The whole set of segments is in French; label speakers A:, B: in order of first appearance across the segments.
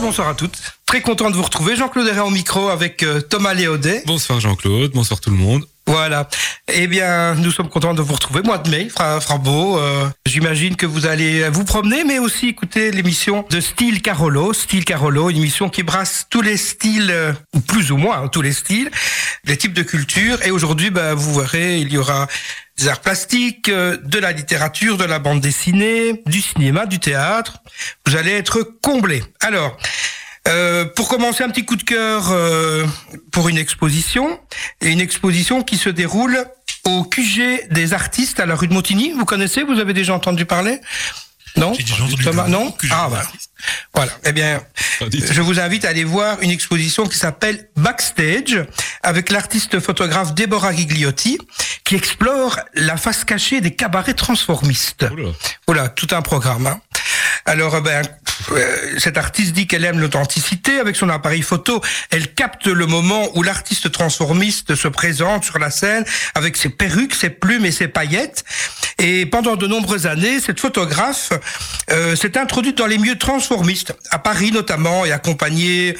A: bonsoir à toutes. Très content de vous retrouver. Jean-Claude Herrera au micro avec euh, Thomas Léodet.
B: Bonsoir Jean-Claude, bonsoir tout le monde.
A: Voilà. Eh bien, nous sommes contents de vous retrouver. Mois de mai, fera, fera beau. Euh, J'imagine que vous allez vous promener, mais aussi écouter l'émission de Style Carolo. Style Carolo, une émission qui brasse tous les styles, euh, ou plus ou moins hein, tous les styles, les types de culture. Et aujourd'hui, bah, vous verrez, il y aura des arts plastiques, euh, de la littérature, de la bande dessinée, du cinéma, du théâtre. Vous allez être comblés. Alors, euh, pour commencer, un petit coup de cœur euh, pour une exposition, et une exposition qui se déroule au QG des artistes à la rue de Montigny. Vous connaissez Vous avez déjà entendu parler? Non
C: J'ai déjà entendu
A: Thomas, non Ah
C: des
A: voilà. Eh bien, je vous invite à aller voir une exposition qui s'appelle Backstage avec l'artiste photographe Deborah Gigliotti qui explore la face cachée des cabarets transformistes.
B: Oula.
A: Voilà, tout un programme. hein. Alors, euh, ben, euh, cette artiste dit qu'elle aime l'authenticité. Avec son appareil photo, elle capte le moment où l'artiste transformiste se présente sur la scène avec ses perruques, ses plumes et ses paillettes. Et pendant de nombreuses années, cette photographe euh, s'est introduite dans les milieux transformistes, à Paris notamment, et accompagnée...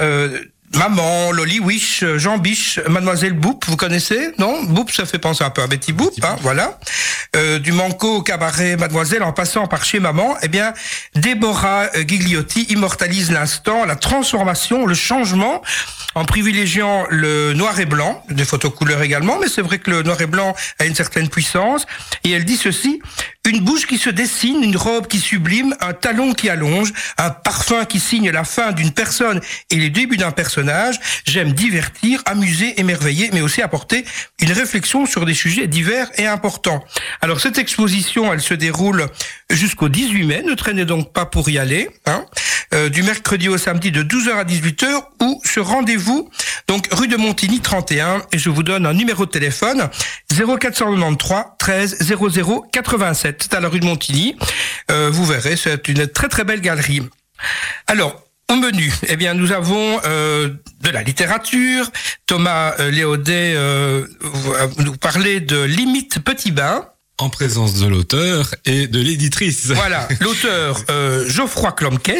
A: Euh, Maman, Loli Wish, Jean Biche, Mademoiselle Boop, vous connaissez Non? Boop, ça fait penser un peu à Betty Boop, hein, voilà. Euh, du Manco au cabaret Mademoiselle en passant par chez Maman, eh bien, Déborah euh, Gigliotti immortalise l'instant, la transformation, le changement, en privilégiant le noir et blanc, des photos couleurs également, mais c'est vrai que le noir et blanc a une certaine puissance. Et elle dit ceci, une bouche qui se dessine, une robe qui sublime, un talon qui allonge, un parfum qui signe la fin d'une personne et les débuts d'un personnage. J'aime divertir, amuser, émerveiller, mais aussi apporter une réflexion sur des sujets divers et importants. Alors cette exposition, elle se déroule jusqu'au 18 mai. Ne traînez donc pas pour y aller. Hein. Euh, du mercredi au samedi de 12h à 18h ou ce rendez-vous donc rue de Montigny 31 et je vous donne un numéro de téléphone 0493 13 00 87 c'est à la rue de Montigny Euh, vous verrez c'est une très très belle galerie alors au menu, eh bien, nous avons euh, de la littérature. Thomas euh, Léaudet euh, va nous parler de Limite Petit Bain.
B: En présence de l'auteur et de l'éditrice.
A: Voilà, l'auteur euh, Geoffroy Klomkes.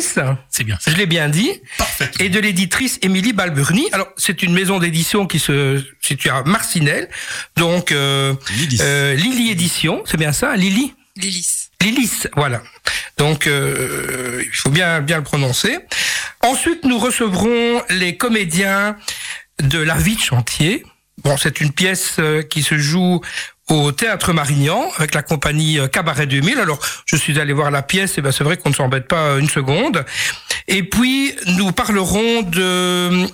C: C'est bien.
A: Je l'ai bien dit.
C: Parfait.
A: Et de l'éditrice Émilie Balburny. Alors, c'est une maison d'édition qui se situe à Marcinelle. Donc,
B: Lily.
A: Lily Édition, c'est bien ça, Lily?
D: Lilis.
A: Lilis, voilà. Donc, euh, il faut bien, bien le prononcer. Ensuite, nous recevrons les comédiens de La vie de chantier. Bon, c'est une pièce euh, qui se joue au Théâtre Marignan avec la compagnie euh, Cabaret 2000. Alors, je suis allé voir la pièce, et ben c'est vrai qu'on ne s'embête pas une seconde. Et puis, nous parlerons de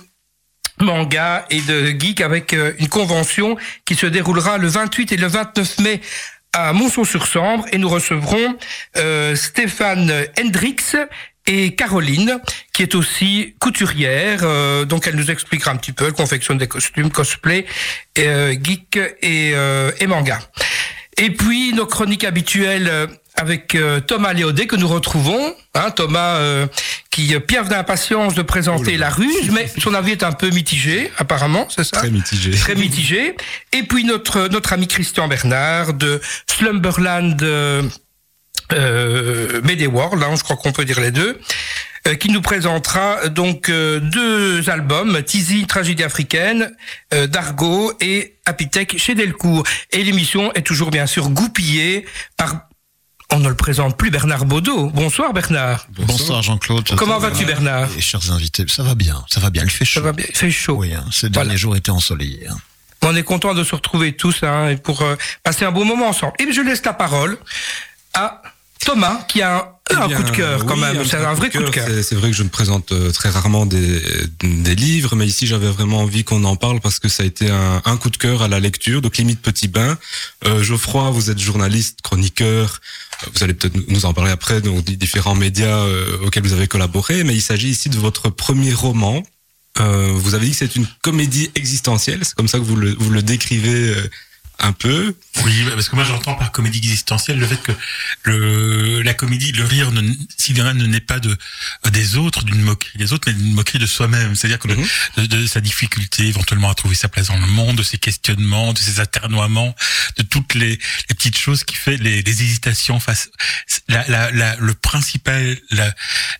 A: manga et de geek avec euh, une convention qui se déroulera le 28 et le 29 mai à Monceau-sur-Sambre et nous recevrons euh, Stéphane Hendrix et Caroline, qui est aussi couturière, euh, donc elle nous expliquera un petit peu, elle confectionne des costumes, cosplay, euh, geek et, et manga. Et puis nos chroniques habituelles avec euh, Thomas Léaudet que nous retrouvons, hein, Thomas euh, qui euh, piaffe d'impatience de présenter
B: Oh
A: la ruse, mais son avis est un peu mitigé, apparemment, c'est ça
B: Très mitigé.
A: très mitigé. Et puis notre notre ami Christian Bernard de Slumberland euh, euh, World, hein, je crois qu'on peut dire les deux, euh, qui nous présentera donc deux albums, Tizi, Tragédie africaine, d'Argo et Apithec chez Delcourt. Et l'émission est toujours bien sûr goupillée par on ne le présente plus Bernard Baudot. Bonsoir Bernard.
C: Bonsoir Jean-Claude.
A: Comment vas-tu Bernard
C: Et chers invités, ça va bien, ça va bien. Il fait chaud.
A: Ça va bien, il fait chaud.
C: Oui, hein, ces
A: Voilà.
C: derniers jours étaient ensoleillés. hein.
A: On est content de se retrouver tous hein, et pour euh, passer un beau moment ensemble. Et je laisse la parole à Thomas qui a un,
B: Eh
A: un coup de cœur quand
B: oui,
A: même. C'est un vrai coup de cœur.
B: C'est- vrai que je ne présente euh, très rarement des, des livres, mais ici j'avais vraiment envie qu'on en parle parce que ça a été un, un coup de cœur à la lecture. Donc limite petit bain. Euh, Geoffroy, vous êtes journaliste, chroniqueur. Vous allez peut-être nous en parler après, donc des différents médias euh, auxquels vous avez collaboré. Mais il s'agit ici de votre premier roman. Euh, vous avez dit que c'est une comédie existentielle. C'est comme ça que vous le, vous le décrivez euh, un peu.
D: Oui, parce que moi j'entends par comédie existentielle le fait que le la comédie, le rire, ne, s'il y en a, ne naît pas de des autres, d'une moquerie des autres, mais d'une moquerie de soi-même. C'est-à-dire que de-
B: Mhm.
D: de, de sa difficulté éventuellement à trouver sa place dans le monde, de ses questionnements, de ses aternoiements, de toutes les, les petites choses qui fait les, les hésitations face. La, la, la, le principal, la,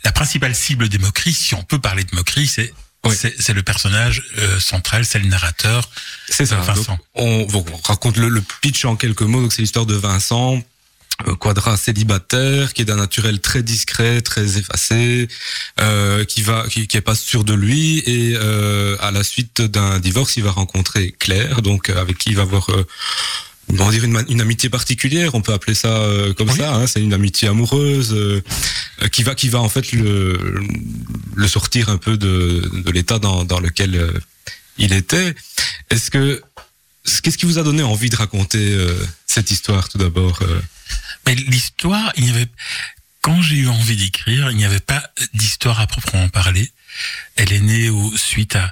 D: la principale cible des moqueries, si on peut parler de moquerie, c'est
B: Oui.
D: c'est le personnage euh, central, c'est le narrateur.
B: C'est ça.
D: Vincent.
B: Donc, on, raconte le, le pitch en quelques mots. Donc c'est l'histoire de Vincent. euh, Quadra célibataire, qui est d'un naturel très discret, très effacé, euh, qui va, qui, qui est pas sûr de lui, et euh, à la suite d'un divorce, il va rencontrer Claire, donc euh, avec qui il va avoir, euh, on va dire une, amitié particulière, on peut appeler ça euh, comme
D: Oui.
B: ça. Hein, c'est une amitié amoureuse euh, euh, qui va, qui va en fait le, le sortir un peu de, de l'état dans, dans lequel euh, il était. Est-ce que qu'est-ce qui vous a donné envie de raconter euh, cette histoire tout d'abord euh?
D: Mais l'histoire, il y avait quand j'ai eu envie d'écrire, il n'y avait pas d'histoire à proprement parler. Elle est née au, suite à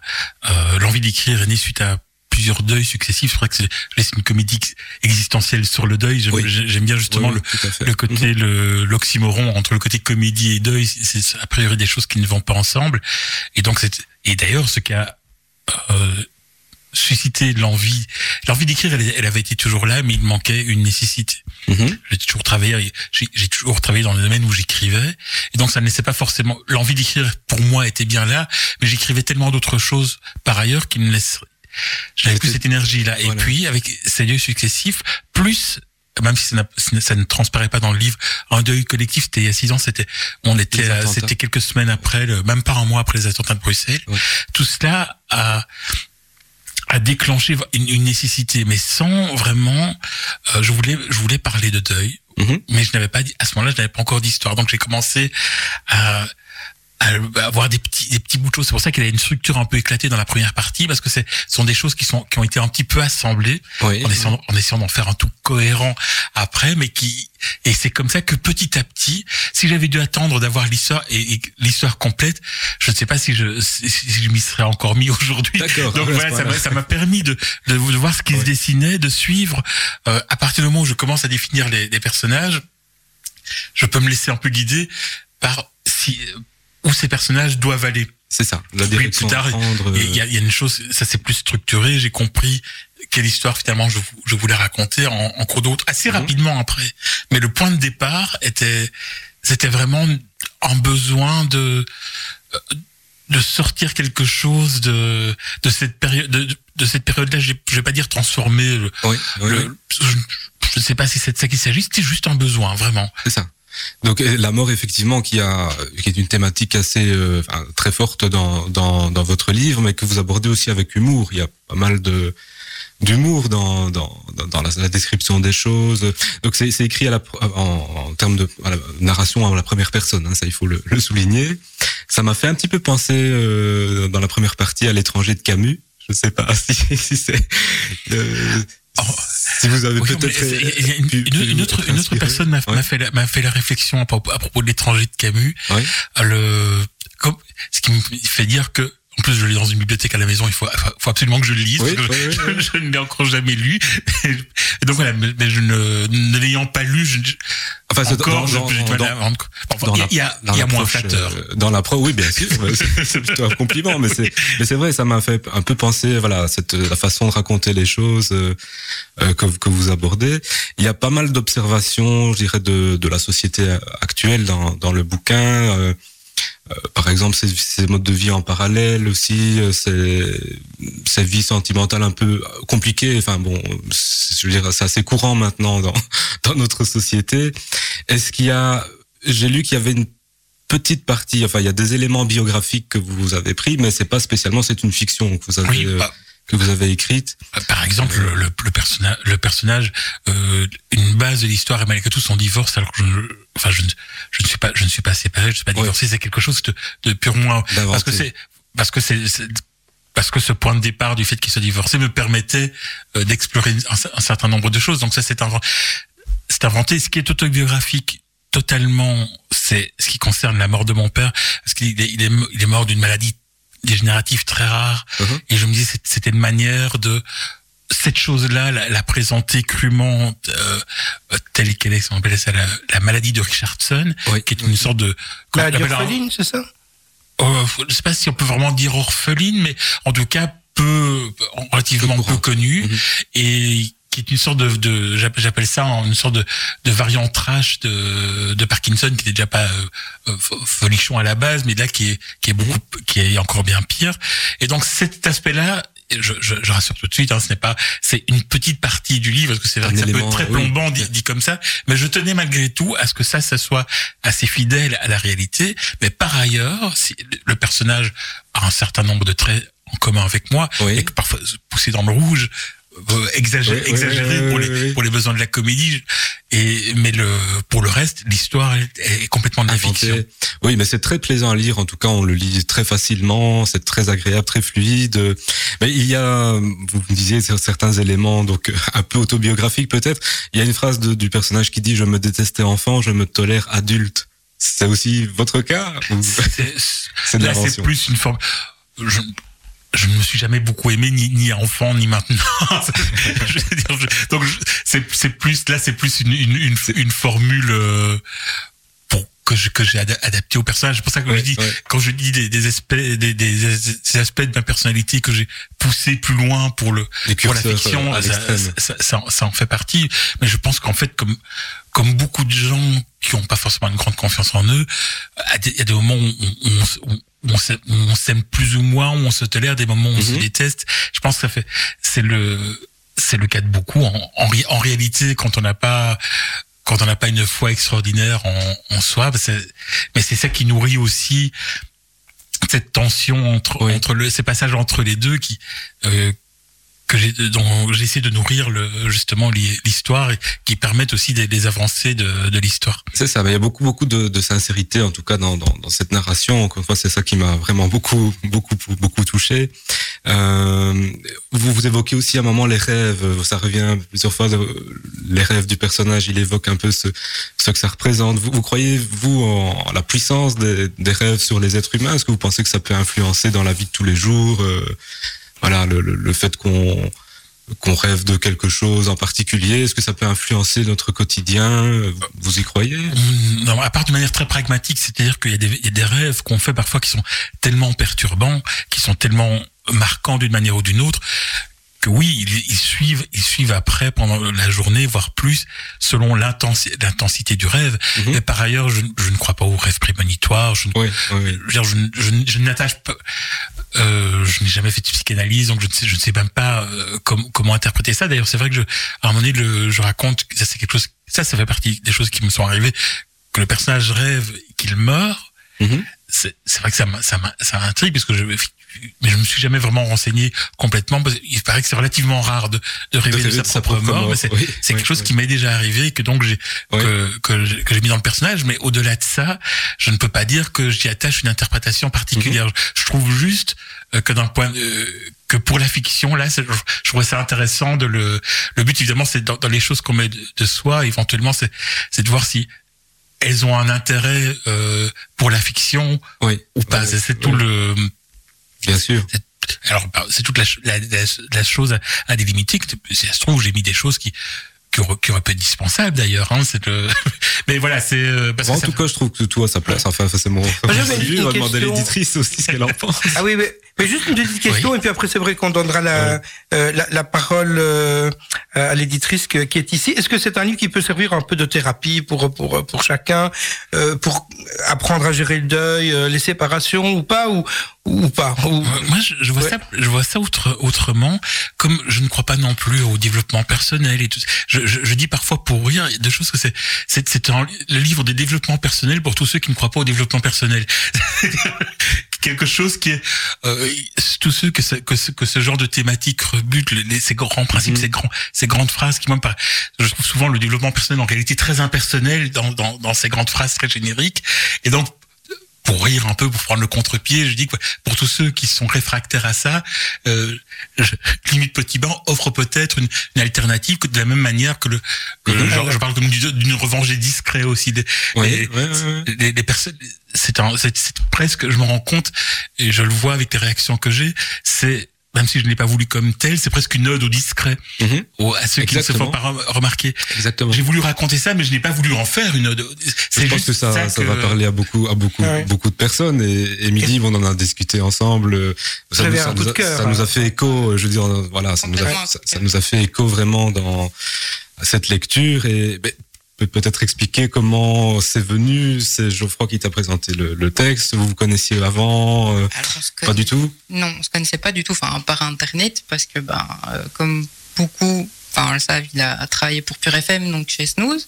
D: euh, l'envie d'écrire est née suite à plusieurs deuils successifs. Je crois que c'est une comédie existentielle sur le deuil. J'aime
B: Oui.
D: bien justement
B: Oui,
D: le, côté le l'oxymoron entre le côté comédie et deuil c'est a priori des choses qui ne vont pas ensemble et donc c'est et d'ailleurs ce qui a euh, suscité l'envie l'envie d'écrire elle, elle avait été toujours là mais il manquait une nécessité
B: Mhm.
D: j'ai toujours travaillé j'ai toujours travaillé dans le domaine où j'écrivais et donc ça ne laissait pas forcément l'envie d'écrire pour moi était bien là mais j'écrivais tellement d'autres choses par ailleurs qui me laissent j'avais plus cette énergie là et puis avec ces lieux successifs plus même si ça, ne transparaît pas dans le livre, un deuil collectif, c'était il y a six ans, c'était, on était, c'était quelques semaines après, le, même pas un mois après les attentats de Bruxelles.
B: Ouais.
D: Tout cela a, a déclenché une, une nécessité, mais sans vraiment, euh, je voulais, je voulais parler de deuil,
B: Mhm.
D: mais je n'avais pas dit, à ce moment-là, je n'avais pas encore d'histoire, donc j'ai commencé à avoir des petits des petits bouts de choses. C'est pour ça qu'il y a une structure un peu éclatée dans la première partie parce que c'est ce sont des choses qui sont qui ont été un petit peu assemblées
B: Oui.
D: en essayant, en essayant d'en faire un tout cohérent après, mais qui et c'est comme ça que petit à petit, si j'avais dû attendre d'avoir l'histoire et, et l'histoire complète, je ne sais pas si je si, je m'y serais encore mis aujourd'hui. Donc voilà, ça ça m'a permis de, de voir ce qui se dessinait, de suivre. Euh, à partir du moment où je commence à définir les, les personnages, je peux me laisser un peu guider par ces personnages doivent aller.
B: C'est ça. La direction
D: plus tard, Il y, a, il y a une chose, ça c'est plus structuré. J'ai compris quelle histoire finalement je, vou- je voulais raconter en, en cours de route assez
B: Mhm.
D: rapidement après. Mais le point de départ était, c'était vraiment un besoin de euh, de sortir quelque chose de de cette période de, de cette période-là. Je je vais pas dire transformer. Le,
B: Oui, oui,
D: je ne sais pas si c'est de ça qu'il s'agit. C'était juste un besoin, vraiment.
B: c'est ça. Donc euh, la mort effectivement qui est une thématique assez euh, très forte dans, dans votre livre mais que vous abordez aussi avec humour. Il y a pas mal d'humour dans dans dans, la, description des choses. Donc c'est écrit en, termes de narration à la première personne. Hein, ça il faut le, souligner. Ça m'a fait un petit peu penser euh, dans la première partie à l'étranger de Camus. Je sais pas si, c'est
D: Oh.
B: si vous avez
D: Oui,
B: peut-être
D: une, une- une autre, une autre personne m'a
B: Ouais.
D: fait, fait la réflexion à propos, à propos de l'étranger de Camus.
B: Oui.
D: Le, comme, ce qui me fait dire que, en plus, je l'ai dans une bibliothèque à la maison, il faut, faut absolument que je le lise.
B: Oui,
D: parce que
B: oui,
D: je,
B: oui, oui.
D: je ne l'ai encore jamais lu. Et donc voilà, mais je ne, ne l'ayant pas lu, je,
B: Enfin,
D: encore,
B: dans-
D: je-
B: dans- dans-.
D: Enfin, il y a, y a, y moins flatteur.
B: euh, dans la pro, oui, bien sûr. c'est plutôt un compliment, mais c'est, mais c'est vrai, ça m'a fait un peu penser, voilà, cette la façon de raconter les choses euh, euh, que, que vous abordez. Il y a pas mal d'observations, je dirais, de, de la société actuelle dans, dans le bouquin. euh, par exemple, ces, ces modes de vie en parallèle aussi, euh, ces vies sentimentales un peu compliquées. Enfin bon, c'est- je veux dire, c'est assez courant maintenant dans, dans notre société. Est-ce qu'il y a, j'ai lu qu'il y avait une petite partie, enfin il y a des éléments biographiques que vous avez pris, mais c'est pas spécialement, c'est une fiction que vous avez
D: Oui,
B: euh,
D: bah,
B: que vous avez écrite.
D: Par exemple, le, le, le personnage, le personnage, euh, une base de l'histoire est malgré tout son divorce. Alors que je, enfin, je, ne- je ne suis pas, je ne suis pas séparé, je ne suis pas
B: Ouais.
D: divorcé. C'est quelque chose de, de purement parce que c'est, parce que c'est, c'est- parce que ce point de départ du fait qu'il se divorçait me permettait euh, d'explorer un, un certain nombre de choses. Donc ça, c'est inventé. C'est inventé. Ce qui est autobiographique totalement, c'est ce qui concerne la mort de mon père, parce qu'il est, il est, il est mort d'une maladie dégénérative très rare.
B: Mhm.
D: Et je me disais, c'est- c'était une manière de cette chose-là, la, la présenter crûment euh, telle qu'elle est, on appelle ça la, la maladie de Richardson,
B: Oui.
D: qui est une sorte de... qu'on
A: La
D: appelle un-
A: diorpheline, c'est ça?
D: Euh, je sais pas si on peut vraiment dire orpheline, mais en tout cas peu relativement
B: Peu
D: connue
B: Mhm.
D: et qui est une sorte de, de j'appelle ça une sorte de, de variant trash de, de Parkinson qui n'était déjà pas euh, fo- folichon à la base, mais là qui est qui est beaucoup qui est encore bien pire. Et donc cet aspect-là. Je, je, je rassure tout de suite, hein, ce n'est pas, c'est une petite partie du livre parce que c'est vrai
B: Un
D: que ça peut
B: élément,
D: être très
B: oui.
D: plombant dit, dit comme ça, mais je tenais malgré tout à ce que ça, ça soit assez fidèle à la réalité. Mais par ailleurs, si le personnage a un certain nombre de traits en commun avec moi,
B: Oui.
D: et que parfois poussé dans le rouge, exagéré,
B: Oui, oui,
D: exagéré
B: oui,
D: pour,
B: oui,
D: les, pour les besoins de la comédie. Et mais le pour le reste, l'histoire est, est complètement de la fiction.
B: Oui, mais c'est très plaisant à lire. En tout cas, on le lit très facilement. C'est très agréable, très fluide. Mais il y a, vous me disiez certains éléments, donc un peu autobiographiques peut-être. Il y a une phrase de- du personnage qui dit :« Je me détestais enfant, je me tolère adulte ». C'est aussi votre cas
D: C'est-
B: de
D: Là, c'est plus une forme. Je, je ne me suis jamais beaucoup aimé, ni, ni enfant, ni maintenant. Je veux dire, je- donc, c'est c'est plus là, c'est plus une, une, une, une formule euh, pour que je- que j'ai ada- adapté au personnage. C'est pour ça que
B: Ouais,
D: je dis
B: ouais.
D: quand je dis des, des aspects, des, des, des aspects de ma personnalité que j'ai poussé plus loin pour le
B: Les
D: pour la fiction,
B: euh, à
D: ça, ça, ça, ça en fait partie. Mais je pense qu'en fait, comme comme beaucoup de gens qui n'ont pas forcément une grande confiance en eux, à des- il y a des moments où on, on- on s'aime- on s'aime plus ou moins, on se tolère, des moments où on se
B: Mhm.
D: déteste. Je pense que ça fait, c'est le, c'est le cas de beaucoup. En, en, ré- en réalité, quand on n'a pas, quand on n'a pas une foi extraordinaire en, en soi, bah, c'est- mais c'est ça qui nourrit aussi cette tension entre,
B: Oui.
D: entre le, ces passages entre les deux qui, euh, que j'ai, dont j'essaie de nourrir le, justement l'hi- l'histoire et qui permettent aussi des, des avancées de, de l'histoire.
B: C'est ça, mais il y a beaucoup, beaucoup de, de sincérité, en tout cas, dans, dans, dans cette narration. Encore une fois, c'est ça qui m'a vraiment beaucoup, beaucoup, beaucoup touché. Euh, vous, vous évoquez aussi à un moment les rêves. Ça revient plusieurs fois. euh, Les rêves du personnage, il évoque un peu ce, ce que ça représente. Vous, vous croyez, vous, en la puissance des, des rêves sur les êtres humains? Est-ce que vous pensez que ça peut influencer dans la vie de tous les jours euh, Voilà, le, le, fait qu'on qu'on rêve de quelque chose en particulier Est-ce que ça peut influencer notre quotidien? Vous y croyez?
D: Non, à part de manière très pragmatique, c'est-à-dire qu'il y, y a des rêves qu'on fait parfois qui sont tellement perturbants, qui sont tellement marquants d'une manière ou d'une autre, que oui, ils, ils suivent, ils suivent après pendant la journée, voire plus, selon l'intensi- l'intensité du rêve. Mais par ailleurs, je, je ne crois pas aux rêves prémonitoires. Je
B: Oui, oui,
D: n'attache pas, euh, je n'ai jamais fait de psychanalyse, donc je ne sais, je ne sais même pas euh, com- comment interpréter ça. D'ailleurs, c'est vrai que je, à un moment donné, le, je raconte que ça c'est quelque chose, ça, ça fait partie des choses qui me sont arrivées, que le personnage rêve qu'il meurt.
B: Mhm.
D: C'est c'est vrai que ça, m'intrigue parce que je, mais je me suis jamais vraiment renseigné complètement. Parce qu'il paraît que c'est relativement rare de, de rêver de, sa
B: de sa
D: propre mort,
B: mort,
D: mais c'est
B: oui,
D: quelque chose
B: oui.
D: qui m'est déjà arrivé et que donc j'ai que, que, j'ai- que j'ai mis dans le personnage, mais au-delà de ça, je ne peux pas dire que j'y attache une interprétation particulière. Je trouve juste euh, que d'un point de, que pour la fiction, là, je, je trouvais ça intéressant de le. Le but évidemment, c'est dans, dans les choses qu'on met de, de soi. Éventuellement, c'est c'est de voir si elles ont un intérêt euh, pour la fiction
B: Oui.
D: ou pas. C'est tout le.
B: Bien sûr.
D: Alors, bah, c'est toute la, la, la, la chose à, à délimiter. que Si ça se trouve, j'ai mis des choses qui qui auraient, qui auraient pu être dispensables d'ailleurs. Hein, c'est le... Mais voilà, c'est euh, parce
B: Bon, en
D: ça-
B: tout cas, je trouve que tout a sa place. Enfin, c'est mon.
A: j'avais une
B: On va demander l'éditrice aussi ce qu'elle en pense.
A: Ah oui, mais, mais juste une petite question, et puis après c'est vrai qu'on donnera la, euh, la, la parole euh, à l'éditrice qui est ici. Est-ce que c'est un livre qui peut servir un peu de thérapie pour pour pour chacun, euh, pour apprendre à gérer le deuil, euh, les séparations ou pas ou ou pas ou...
D: Euh, Moi, je, je vois
A: Ouais.
D: ça, je vois ça autre, autrement. Comme je ne crois pas non plus au développement personnel et tout. Je, je, je dis parfois pour rire, deux choses que c'est, c'est, c'est un- le livre des développements personnels pour tous ceux qui ne croient pas au développement personnel. Quelque chose qui est, euh, tous ceux que ce, que ce, que ce genre de thématique rebute, les, les- ces grands principes,
B: Mhm.
D: ces grands, ces grandes phrases qui, moi, me paraissent- je trouve souvent le développement personnel en réalité très impersonnel dans, dans, dans ces grandes phrases très génériques. Et donc, pour rire un peu, pour prendre le contre-pied, je dis que pour tous ceux qui sont réfractaires à ça, euh, je- limite petit banc offre peut-être une, une alternative que de la même manière que le, que le- genre, je parle d'une revanche des discrets aussi. Des,
B: Oui,
D: les,
B: oui, oui.
D: les- les personnes, c'est un, c'est c'est presque, je me rends compte et je le vois avec les réactions que j'ai, c'est même si je ne l'ai pas voulu comme tel, c'est presque une ode au discret, au- à ceux qui ne se font pas rem- remarquer.
B: Exactement.
D: J'ai voulu raconter ça, mais je n'ai pas voulu en faire une ode.
B: Je
D: C'est
B: pense
D: juste
B: que ça, ça,
D: que-
B: va parler à beaucoup, à beaucoup,
A: Ouais.
B: beaucoup de personnes. Et, et midi, on en a discuté ensemble. euh,
A: Vous
B: Ça, nous,
A: avez
B: ça
A: un
B: nous
A: coup de
B: a,
A: cœur,
B: ça nous a fait écho. euh, Je veux dire, euh, voilà, ça nous a,
E: Complètement.
B: ça, ça nous a fait écho vraiment dans cette lecture. Et ben, peut peut-être expliquer comment c'est venu. C'est Geoffroy qui t'a présenté le, le texte. Vous vous connaissiez avant euh, Pas du tout?
E: Non, on se connaissait pas du tout, enfin par internet, parce que ben euh, comme beaucoup, enfin le savent, il a travaillé pour Pure FM, donc chez Snooze,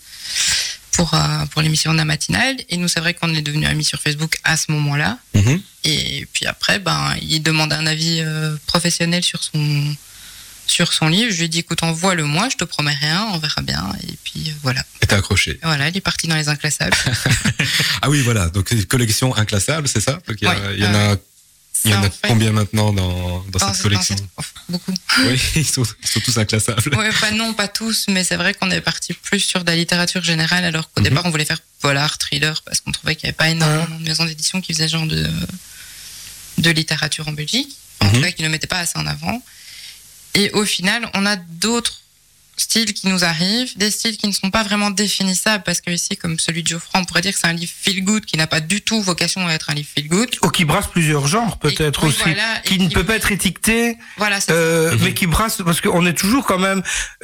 E: pour euh, pour l'émission de la matinale. Et nous, c'est vrai qu'on est devenus amis sur Facebook à ce moment-là.
B: Mhm.
E: Et puis après, ben il demande un avis professionnel sur son sur son livre. Je lui ai dit, écoute, envoie-le moi, je te promets rien, on verra bien. Et puis euh, voilà,
B: Et t'as accroché.
E: Et voilà, il est parti dans les inclassables.
B: Ah oui, voilà. Donc collection inclassable, c'est ça? Donc, il y, a-
E: Ouais,
B: il y en a, il y en a
E: en fait,
B: combien maintenant dans, cette collection?
E: dans cette- Beaucoup.
B: Oui, ils sont, ils sont tous inclassables.
E: Pas non, pas tous, mais c'est vrai qu'on est parti plus sur de la littérature générale, alors qu'au
B: Mhm.
E: départ on voulait faire polar, thriller, parce qu'on trouvait qu'il n'y avait pas énormément de maisons d'édition qui faisaient ce genre de, de littérature en Belgique. En
B: Mhm.
E: tout cas, qui ne mettaient pas assez en avant. Et au final, on a d'autres styles qui nous arrivent, des styles qui ne sont pas vraiment définissables, parce que ici, comme celui de Geoffroy, on pourrait dire que c'est un livre feel good qui n'a pas du tout vocation à être un livre feel good.
A: Ou qui brasse plusieurs genres, peut-être
E: oui,
A: aussi.
E: voilà,
A: qui ne
E: qui-
A: peut pas être étiqueté,
E: Voilà, c'est
A: euh,
B: Mhm.
A: mais qui brasse, parce qu'on est toujours quand même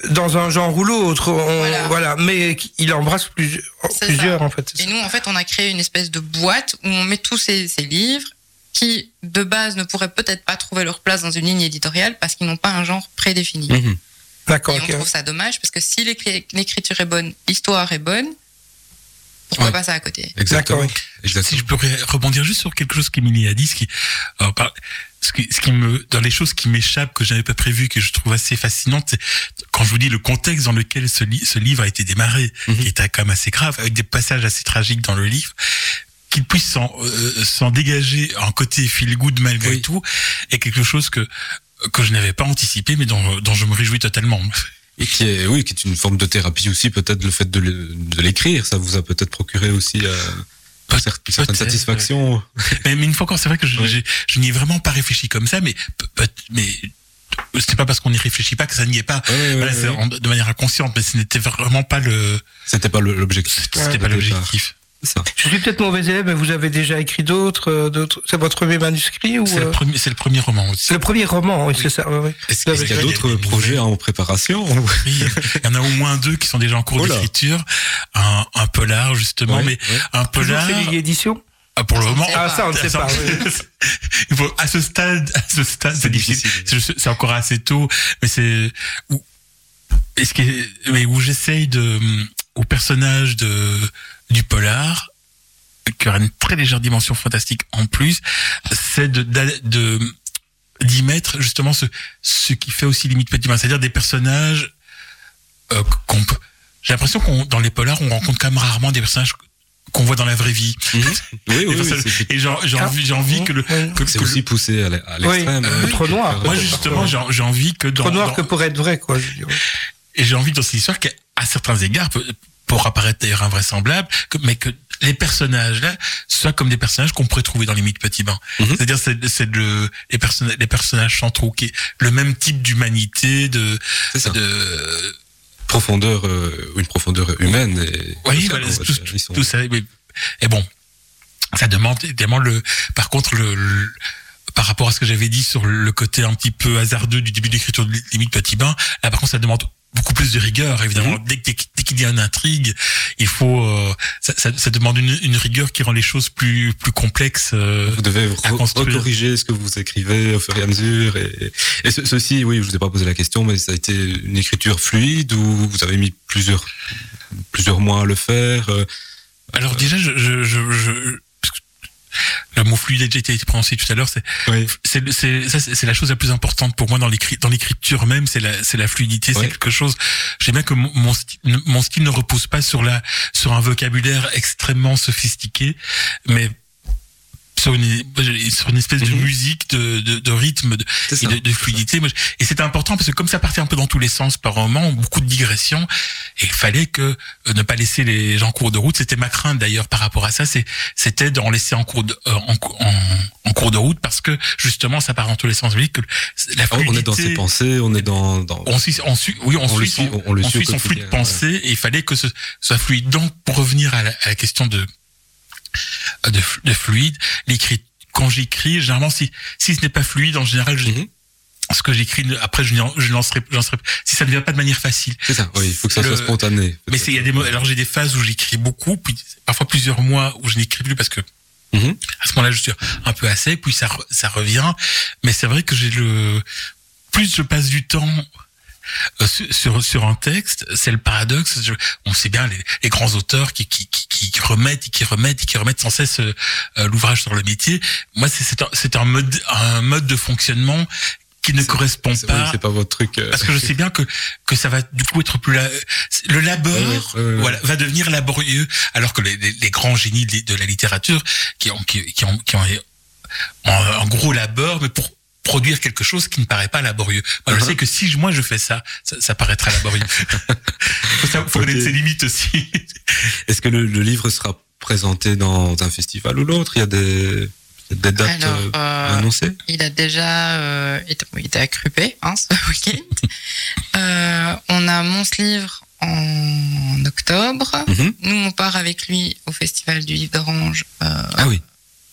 A: dans un genre ou l'autre. on-
E: Voilà.
A: Voilà. Mais il embrasse plusieurs, plusieurs
E: ça.
A: en fait.
E: Et nous, en fait, on a créé une espèce de boîte où on met tous ces, ces livres qui, de base, ne pourraient peut-être pas trouver leur place dans une ligne éditoriale parce qu'ils n'ont pas un genre prédéfini.
B: Mhm.
A: D'accord.
E: Et on trouve ça dommage parce que si l'écri- l'écriture est bonne, l'histoire est bonne, pourquoi
B: Ouais.
E: passer à côté?
B: Exactement.
A: D'accord.
D: Si
B: Exactement.
D: je pourrais rebondir juste sur quelque chose qu'Emilie a dit, ce qui, par- ce qui, ce qui me, dans les choses qui m'échappent, que j'avais pas prévu, que je trouve assez fascinante, c'est quand je vous dis le contexte dans lequel ce, li- ce livre a été démarré,
B: Mhm.
D: qui était quand même assez grave, avec des passages assez tragiques dans le livre, qu'il puisse s'en, euh, dégager un côté feel good malgré
B: Oui.
D: tout, est quelque chose que, que je n'avais pas anticipé, mais dont, dont je me réjouis totalement.
B: Et qui est, oui, qui est une forme de thérapie aussi, peut-être le fait de l'écrire, ça vous a peut-être procuré aussi euh, une certaine satisfaction.
D: Mais, mais une fois encore, c'est vrai que je,
B: Oui.
D: j'ai- je n'y ai vraiment pas réfléchi comme ça, mais, mais c'est pas parce qu'on n'y réfléchit pas que ça n'y est pas.
B: Ouais,
D: Voilà, de manière inconsciente, mais ce n'était vraiment pas le,
B: C'était pas l'objectif.
D: c'était pas l'objectif.
B: Ça.
A: Je suis peut-être mauvais élève, mais vous avez déjà écrit d'autres, euh, d'autres. C'est votre premier manuscrit ou
D: C'est le
A: euh,
D: premier, c'est le premier roman aussi.
A: C'est le premier roman, oui, c'est ça. ouais.
B: Est-ce
A: Vous avez
B: est-ce qu'il y a d'autres projets en préparation
D: Oui, il y en a au moins deux qui sont déjà en cours
B: Oh
D: d'écriture. Un, un polar, justement,
B: Ouais,
D: mais
B: ouais.
D: un polar.
A: c'est Édition
D: Ah, pour le moment.
A: Ah, ça, on ne sait pas. oui.
D: Il faut, à ce stade, à ce stade, c'est difficile. C'est- C'est encore assez tôt, mais c'est où, est-ce que, mais où j'essaye de, au personnage de, du polar, qui aura une très légère dimension fantastique en plus, c'est de, d'y mettre justement ce, ce qui fait aussi limite petit, c'est-à-dire des personnages, euh, qu'on peut, j'ai l'impression qu'on, dans les polars, on rencontre quand même rarement des personnages qu'on voit dans la vraie vie.
B: Mhm. Oui, oui,
D: Des
B: oui, c'est-
D: et j'ai j'ai
A: Ah.
D: envie, j'ai envie que le,
A: Oui.
D: que,
B: c'est
D: que le-
B: aussi poussé à l'e- à l'extrême.
A: Oui,
B: hein.
A: trop noir.
D: moi justement, j'ai j'ai envie que dans,
A: Trop noir
D: dans-
A: que pour être vrai, quoi. je veux dire.
D: et j'ai envie dans cette histoire qu'à à certains égards peut- pour apparaître d'ailleurs invraisemblable, que, mais que les personnages là soient comme des personnages qu'on pourrait trouver dans les mythes petits bains.
B: Mhm.
D: C'est-à-dire c'est c'est le les personnages les personnages centraux qui est le même type d'humanité de de
B: Profondeur, euh, une profondeur humaine. Et
D: oui voilà, tout,
B: sont-
D: ça mais- et bon ça demande évidemment le par contre le, le- par rapport à ce que j'avais dit sur le côté un petit peu hasardeux du début d'écriture de limite petit bain là par contre ça demande beaucoup plus de rigueur évidemment
B: Mhm.
D: dès, qu'il y a une intrigue il faut euh, ça, ça, ça demande une, une rigueur qui rend les choses plus plus complexes euh,
B: Vous devez recorriger ce que vous écrivez au fur et à mesure. Et, et ce- ceci, oui, je vous ai pas posé la question, mais ça a été une écriture fluide ou vous avez mis plusieurs plusieurs mois à le faire. euh,
D: alors déjà je, je, je, le mot fluide a déjà été prononcé tout à l'heure c'est
B: Oui.
D: c'est la chose la plus importante pour moi dans l'écrit dans l'écriture même c'est la c'est la fluidité c'est quelque chose j'aime bien que mon mon style, mon style ne repose pas sur la sur un vocabulaire extrêmement sophistiqué mais sur une sur une espèce de
B: Mhm.
D: musique de de, de rythme de, et de, de fluidité et c'est important parce que comme ça partait un peu dans tous les sens par moment beaucoup de digressions et il fallait que euh, ne pas laisser les gens en cours de route c'était ma crainte d'ailleurs par rapport à ça c'est c'était d'en laisser en cours de euh, en, en, en cours de route parce que justement ça part dans tous les sens. Que la
B: Oh, on est dans ses pensées, on est dans, dans
D: on suit, on suit, oui, on,
B: On
D: suit, son,
B: on suit
D: son flux de pensée et il fallait que ce soit fluide. Donc, pour revenir à la, à la question de, de, f- de fluide, l'écrit, quand j'écris, généralement, si, si ce n'est pas fluide, en général, je-
B: Mhm.
D: ce que j'écris, après, je, je lancerai, je lancerai, si ça ne vient pas de manière facile.
B: C'est ça, oui, il faut que ça
D: Le-
B: soit spontané.
D: Mais il y a des, alors j'ai des phases où j'écris beaucoup, puis parfois plusieurs mois où je n'écris plus parce que
B: Mhm.
D: à ce moment-là, je suis un peu sec, puis ça, ça revient. Mais c'est vrai que j'ai le, plus je passe du temps euh, sur, sur, un texte, c'est le paradoxe. On sait bien les, les grands auteurs qui, qui, qui, qui remettent et qui remettent et qui remettent sans cesse euh, euh, l'ouvrage sur le métier. Moi, c'est, un, mode, un mode de fonctionnement qui ne correspond
B: oui,
D: pas
B: c'est pas votre truc. euh,
D: parce que je sais bien que que ça va du coup être plus la, le labeur voilà va devenir laborieux alors que les, les, les grands génies de, la littérature qui ont qui, qui ont qui ont un, un gros labeur mais pour produire quelque chose qui ne paraît pas laborieux. Moi, je
B: Uh-huh.
D: sais que si je- moi je fais ça, ça, ça paraîtra laborieux. faut ça- faut connaître ses limites aussi.
B: Est-ce que le, le livre sera présenté dans un festival ou l'autre? Il y a des, des dates
E: Alors,
B: euh,
E: euh,
B: annoncées?
E: il a déjà euh, été, il était à Crupé hein, ce week-end. Euh, on a Mons Livre en octobre.
B: Mhm.
E: Nous, on part avec lui au Festival du Livre d'Orange euh,
B: Ah oui,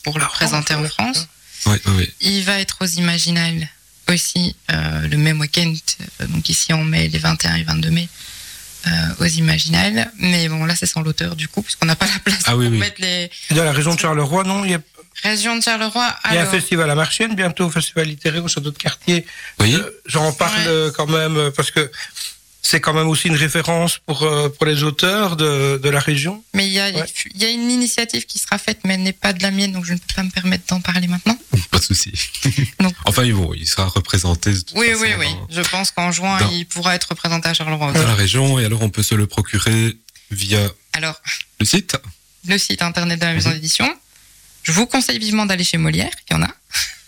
E: pour le
A: Ah,
E: présenter en
A: ouais.
E: France.
B: Oui, oui. oui.
E: Il va être aux Imaginales aussi euh, le même week-end, euh, donc ici en mai, les 21 et 22 mai, euh, aux Imaginales. Mais bon, là, c'est sans l'auteur du coup, puisqu'on n'a pas la place
B: Ah
E: pour
B: oui.
E: mettre les
A: Dans la région de Charleroi, non? Il y a,
E: régions de Charleroi.
A: il y a un festival à Marchienne, bientôt un festival littéraire au château de quartier.
B: Oui,
A: Euh, J'en parle
E: Ouais.
A: quand même parce que c'est quand même aussi une référence pour, euh, pour les auteurs de, de la région?
E: mais il y, a,
A: Ouais.
E: il y a une initiative qui sera faite, mais elle n'est pas de la mienne, donc je ne peux pas me permettre d'en parler maintenant.
B: pas de souci.
E: Donc-
B: enfin, vont, il sera représenté de toute
E: Oui,
B: façon
E: oui, oui.
B: dans-
E: Je pense qu'en juin,
B: Dans-
E: il pourra être représenté à Charleroi.
B: dans la région et alors on peut se le procurer via
E: Alors,
B: le site?
E: le site internet de la maison
B: Mhm.
E: d'édition. Je vous conseille vivement d'aller chez Molière, il y en a.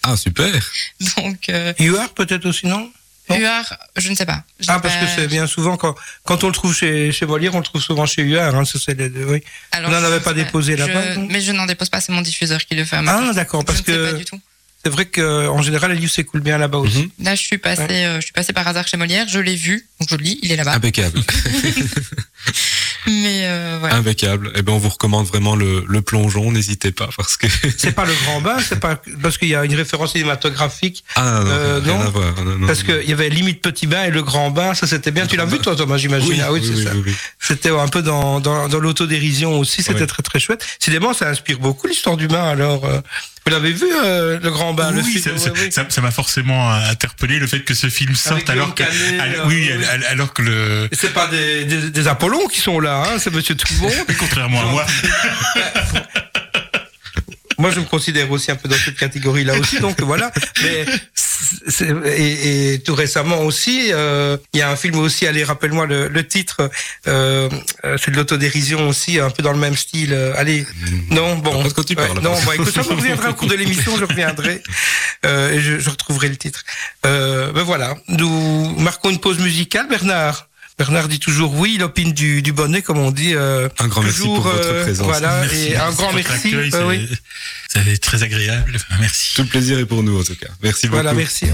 B: Ah super.
E: Donc, euh,
A: UR peut-être aussi, Non?
E: UR, je ne sais pas. Je
A: Ah, parce
E: pas-
A: que c'est bien souvent, quand, quand on le trouve chez, chez Molière, on le trouve souvent chez UR. Hein, ça, c'est les deux, oui.
E: Alors,
A: On n'en avait pas déposé là-bas,
E: Mais je n'en dépose pas, c'est mon diffuseur qui le fait à ma
A: Ah, d'accord,
E: Je
A: parce
E: ne sais
A: que-
E: pas du tout.
A: C'est vrai qu'en général, les livres s'écoulent bien là-bas aussi.
B: Mhm.
E: Là, je suis passé, euh, je suis passé par hasard chez Molière, je l'ai vu, donc je le lis, il est là-bas.
B: Impeccable.
E: Mais euh, voilà.
B: Impeccable. Eh ben on vous recommande vraiment le, le plongeon, n'hésitez pas parce que
A: C'est pas le grand bain, c'est pas parce qu'il y a une référence cinématographique.
B: ah non,
A: Euh,
B: rien
A: non.
B: à voir. Non, non,
A: Parce qu'il y avait limite petit bain et le grand bain, ça c'était bien.
B: Le
A: Tu l'as vu toi, Thomas, j'imagine.
B: oui,
A: ah oui,
B: oui,
A: c'est
B: oui,
A: ça.
B: oui, oui.
A: C'était un peu dans, dans, dans l'autodérision aussi, c'était
B: Ouais.
A: très très chouette. Décidément, ça inspire beaucoup l'histoire du bain. Alors, euh, vous l'avez vu, euh, le grand bain, le
D: oui,
A: film
D: ça- ça- m'a forcément interpellé le fait que ce film sorte
A: Avec
D: alors que,
A: Canet, euh,
D: oui,
A: oui.
D: al- alors que le,
A: C'est pas des, des, des Apollons qui sont là, hein, c'est Monsieur Tout le monde.
D: contrairement à moi,
A: Moi, je me considère aussi un peu dans cette catégorie-là aussi, donc voilà. Mais et, et tout récemment aussi, euh, il y a un film aussi. Allez, rappelle-moi le, le titre. Euh, euh, c'est de l'autodérision aussi, un peu dans le même style. Euh, allez, non, bon.
B: quoi tu parles,
A: non, bah, écoute, ça me reviendra au cours de l'émission. Je reviendrai euh, et je, je retrouverai le titre. Euh, ben voilà, nous marquons une pause musicale, Bernard. Bernard dit toujours oui, il opine du, du bonnet, comme on dit. euh,
B: Un grand merci pour votre
A: euh,
B: présence.
A: Voilà,
D: merci,
A: et un grand merci.
D: accueil,
A: euh,
D: c'est-
A: oui.
D: Ça va être très agréable. Merci.
B: Tout le plaisir est pour nous en tout cas. Merci beaucoup.
A: Voilà, merci.
F: Buzz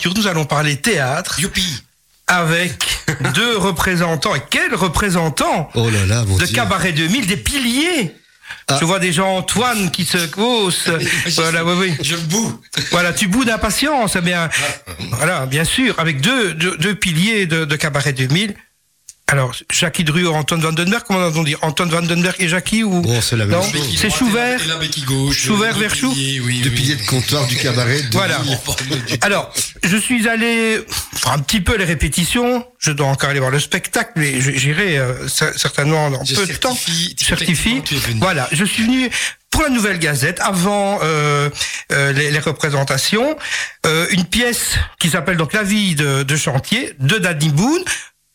A: littérature, nous allons parler théâtre
G: Youpi
A: avec deux représentants. Et quels représentants
C: Oh là là,
A: de
C: Dieu.
A: Cabaret 2000, des piliers
C: Ah.
A: Je vois déjà Antoine qui se hausse. voilà, oui, oui.
G: Je boue.
A: Voilà, tu boues d'impatience, eh bien. Voilà, bien sûr, avec deux, deux, deux piliers de, de Cabaret 2000. Alors, Jackie Druot, Antoine Vandenberg, comment on dit Antoine Vandenberg et Jackie ou
C: Bon, c'est la même
A: Non,
C: chose.
A: C'est Chouvert.
G: Et la béquille gauche.
A: Chouvert
G: Deux
A: vers Chou.
G: piliers, oui,
C: Deux
G: oui.
C: piliers de comptoir du cabaret. de
A: Voilà. Alors, je suis allé faire un petit peu les répétitions. Je dois encore aller voir le spectacle, mais j'irai euh, cer- certainement dans
G: Je
A: peu de temps.
G: certifie-.
A: Voilà, je suis venu pour la Nouvelle Gazette avant euh, euh, les, les représentations. Euh, une pièce qui s'appelle donc La vie de, de chantier de Danny Boone.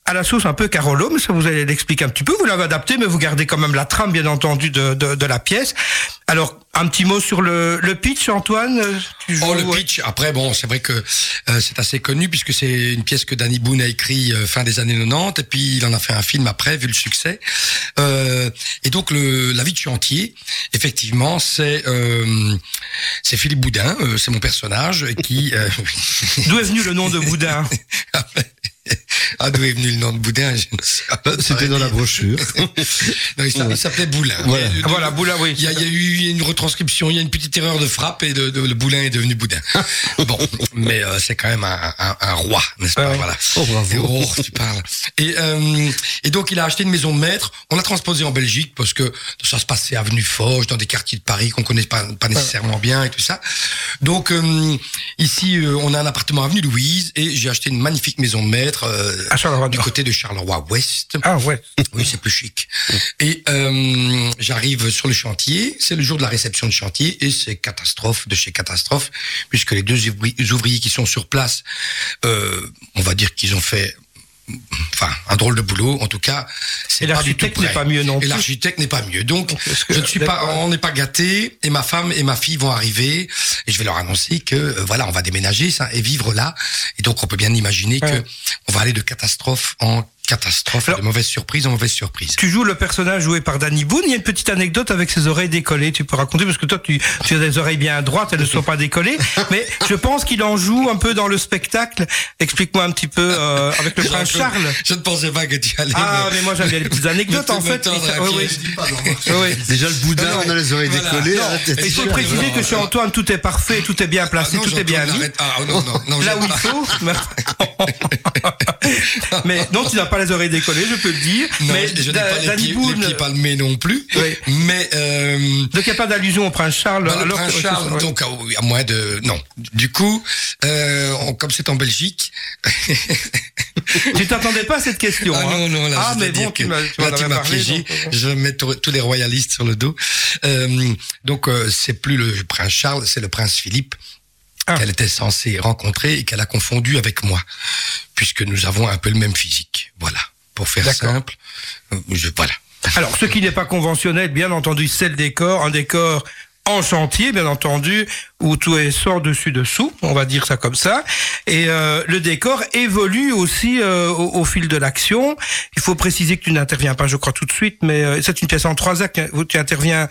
A: À la sauce un peu Carolo, mais ça vous allez l'expliquer un petit peu. Vous l'avez adapté, mais vous gardez quand même la trame, bien entendu, de, de, de la pièce. Alors, un petit mot sur le, le pitch, Antoine. euh, tu
G: Oh, le pitch. Après, bon, c'est vrai que euh, c'est assez connu puisque c'est une pièce que Danny Boone a écrit euh, fin des années 90 et puis il en a fait un film après, vu le succès. Euh, et donc, le, la vie de chantier, effectivement, c'est euh, c'est Philippe Boudin, euh, c'est mon personnage qui. euh,
A: D'où est venu le nom de Boudin?
G: ah, d'où est venu le nom de Boudin je ne sais pas.
C: Bah, C'était dans la brochure.
G: Non, il s'a- il s'appelait Boulin.
C: Voilà.
A: Ah, Voilà, Boudin, oui.
G: Il y, a, il y a eu une retranscription, il y a une petite erreur de frappe et de, de- le boulin est devenu boudin. bon, mais euh, c'est quand même un, un- un roi, n'est-ce pas?
A: Ah.
G: Voilà.
C: Oh, bravo.
G: Et, oh, tu parles. Et, euh, et donc il a acheté une maison de maître. On l'a transposé en Belgique parce que ça se passait avenue Foch, dans des quartiers de Paris qu'on connaît pas, pas nécessairement bien et tout ça. Donc euh, ici, euh, on a un appartement avenue Louise et j'ai acheté une magnifique maison de maître euh, du côté de Charleroi Ouest.
A: Ah ouais.
G: Oui, c'est plus chic. Et euh, j'arrive sur le chantier, c'est le jour de la réception de chantier et c'est catastrophe de chez catastrophe, puisque les deux ouvri- ouvriers qui sont sur place, euh, on va dire qu'ils ont fait enfin un drôle de boulot en tout cas c'est
A: Et
G: pas du tout
A: l'architecte n'est pas mieux non
G: et l'architecte n'est pas mieux. Donc je ne suis pas on n'est pas gâté et ma femme et ma fille vont arriver et je vais leur annoncer que euh, voilà on va déménager ça et vivre là. Et donc on peut bien imaginer
A: Ouais.
G: que on va aller de catastrophe en catastrophe,
A: Alors-
G: de mauvaise surprise en mauvaise surprise.
A: Tu joues le personnage joué par Danny Boone. Il y a une petite anecdote avec ses oreilles décollées. Tu peux raconter parce que toi, tu, tu as des oreilles bien droites, elles ne sont pas décollées. Mais je pense qu'il en joue un peu dans le spectacle. Explique-moi un petit peu euh, avec le
G: Je-
A: prince Charles.
G: Je ne pensais pas que tu allais.
A: Ah,
G: me-
A: mais moi j'aime bien les petites anecdotes en fait. Il- oui, oui.
C: Déjà le boudin, on a les oreilles
G: voilà.
C: décollées.
G: Non,
C: hein,
A: Il faut
C: sûr.
A: préciser que chez Antoine tout est parfait, tout est bien
G: Ah,
A: placé,
G: non,
A: tout est bien mis.
G: arrête. Ah, non, non, non,
A: Là où il faut. mais non, tu n'as pas les oreilles décollées, je peux le dire.
G: Non,
A: mais
G: je, je n'ai pas les pieds,
A: Boone,
G: les pieds palmés non plus.
A: Oui.
G: Mais euh,
A: donc il n'y a pas d'allusion au prince Charles.
G: Bah, le
A: alors
G: prince Charles,
A: ouais.
G: donc à, à moins de non. Du coup, euh, on- comme c'est en Belgique,
A: Tu t'attendais pas à cette question.
G: ah
A: hein.
G: non non là,
A: Ah, mais bon, tu m'as
G: piégé.
A: donc, euh,
G: Je mettre tous les royalistes sur le dos. Euh, donc euh, c'est plus le prince Charles, c'est le prince Philippe
A: Ah.
G: qu'elle était censée rencontrer et qu'elle a confondu avec moi, puisque nous avons un peu le même physique. Voilà, pour faire simple. euh, Je, voilà.
A: Alors, ce qui n'est pas conventionnel, bien entendu, c'est le décor, un décor en chantier, bien entendu, où tout est sort dessus dessous, on va dire ça comme ça. Et euh, le décor évolue aussi euh, au, au fil de l'action. Il faut préciser que tu n'interviens pas, je crois, tout de suite, mais euh, c'est une pièce en trois actes. hein, où Tu interviens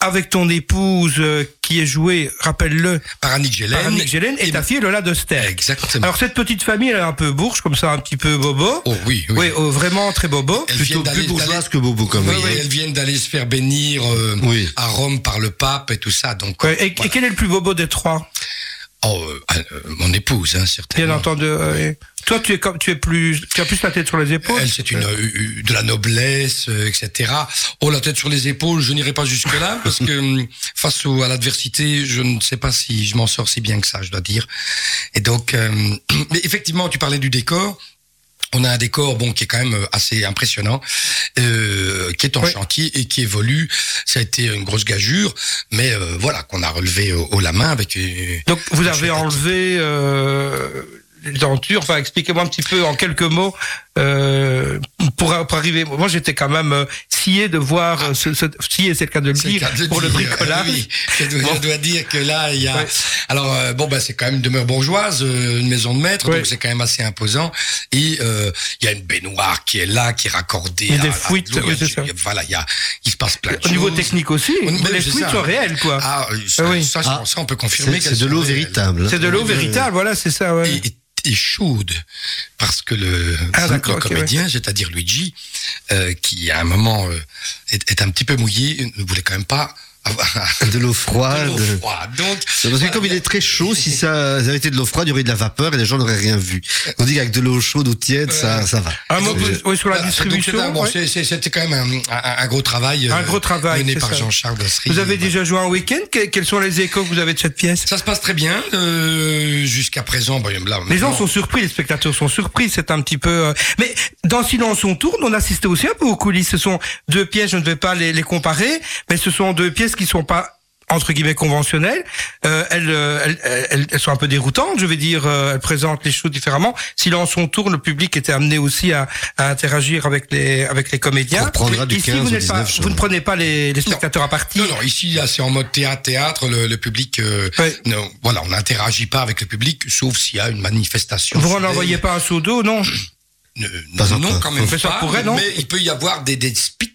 A: avec ton épouse euh, qui est jouée, rappelle-le,
G: Par Annick Gélène.
A: par Annick Gélène et ta fille Lola de Sterck.
G: Exactement.
A: Alors cette petite famille, elle est un peu bourge, comme ça, un petit peu bobo.
G: oh oui, oui.
A: Oui, oh, vraiment très bobo.
G: Elles
C: Plutôt
G: viennent d'aller-
C: plus bourgeoise que Bobo
G: Oui,
C: même.
G: elles viennent d'aller se faire bénir euh,
C: Oui.
G: à Rome par le pape et tout ça. Donc,
A: Ouais, et, quel est le plus bobo des trois?
G: Oh, euh, euh, mon épouse, hein, certainement.
A: Bien entendu. euh, toi, tu es comme, tu es plus, tu as plus la tête sur les épaules.
G: Elle, c'est une euh, de la noblesse, euh, etc. Oh, la tête sur les épaules, je n'irai pas jusque là parce que hum, face au, à l'adversité, je ne sais pas si je m'en sors si bien que ça, je dois dire. Et donc, euh, mais effectivement, tu parlais du décor. On a un décor bon qui est quand même euh, assez impressionnant, euh, qui est en
A: Oui.
G: chantier et qui évolue. Ça a été une grosse gageure, mais euh, voilà qu'on a relevé au, au la main avec. euh,
A: Donc, vous avez enlevé euh, les dentures. Enfin, expliquez-moi un petit peu en quelques mots euh, pour, pour arriver. Moi, j'étais quand même euh, scié de voir euh, ce, ce scié, c'est le cas de le dire
G: cas de
A: pour le bricolage.
G: oui, je dois, je dois dire que là, il y a. Alors euh, bon, bah c'est quand même une demeure bourgeoise, une maison de maître, donc c'est quand même assez imposant. Et euh, il y a une baignoire qui est là, qui est raccordée.
A: Il y a
G: à-
A: des ça.
G: Voilà, il y a, il se passe plein de
A: Au niveau
G: choses.
A: technique aussi, mais les fuites
G: ça.
A: sont réelles, quoi.
G: Ah, euh, ça,
A: Ah oui.
G: ça,
C: Ah.
G: ça, on peut confirmer.
C: C'est de l'eau véritable.
A: c'est de l'eau véritable, voilà, c'est ça. Ouais.
G: Et, et- et chaude, parce que le,
A: Ah,
G: le comédien, c'est-à-dire Luigi, euh, qui à un moment euh, est, est un petit peu mouillé, ne voulait quand même pas
C: De l'eau froide.
G: de l'eau froide. Donc,
C: Parce que comme il est très chaud, si ça avait été de l'eau froide, il y aurait de la vapeur et les gens n'auraient rien vu. On dit qu'avec de l'eau chaude ou tiède, ça, ça va.
A: Un mot
G: Donc,
A: oui, sur la distribution.
G: c'est un- bon,
A: ouais.
G: C'était quand même un, un- un gros travail.
A: Un
G: euh,
A: gros travail,
G: Mené par. Jean-Charles.
A: Vous avez déjà joué un week-end? Que- Quels sont les échos que vous avez de cette pièce?
G: Ça se passe très bien. euh, Jusqu'à présent, bon, là,
A: Les gens sont surpris, les spectateurs sont surpris, c'est un petit peu... euh, Mais dans Silence on tourne, on assistait aussi un peu aux coulisses. Ce sont deux pièces, je ne vais pas les, les comparer, mais ce sont deux pièces qui sont pas entre guillemets conventionnelles. Euh, elles, euh, elles, elles, elles sont un peu déroutantes, je vais dire. euh, elles présentent les choses différemment. Silence on tourne, le public était amené aussi à, à interagir avec les avec les comédiens.
C: On reprendra du
A: Ici,
C: 15
A: vous,
C: au
A: n'êtes pas,
C: 19
A: vous ne prenez pas les, les spectateurs à partie.
G: Non, non, ici, là, c'est en mode théâtre-théâtre. Le, le public, euh,
A: Ouais.
G: non, voilà, on n'interagit pas avec le public, sauf s'il y a une manifestation.
A: Vous n'en
G: soudaine.
A: envoyez pas un seau d'eau, non?
G: Ne-
C: Pas
G: non,
C: encore.
G: quand même
A: Mais ça
G: pas.
A: pourrait, non
G: mais il peut y avoir des, des spits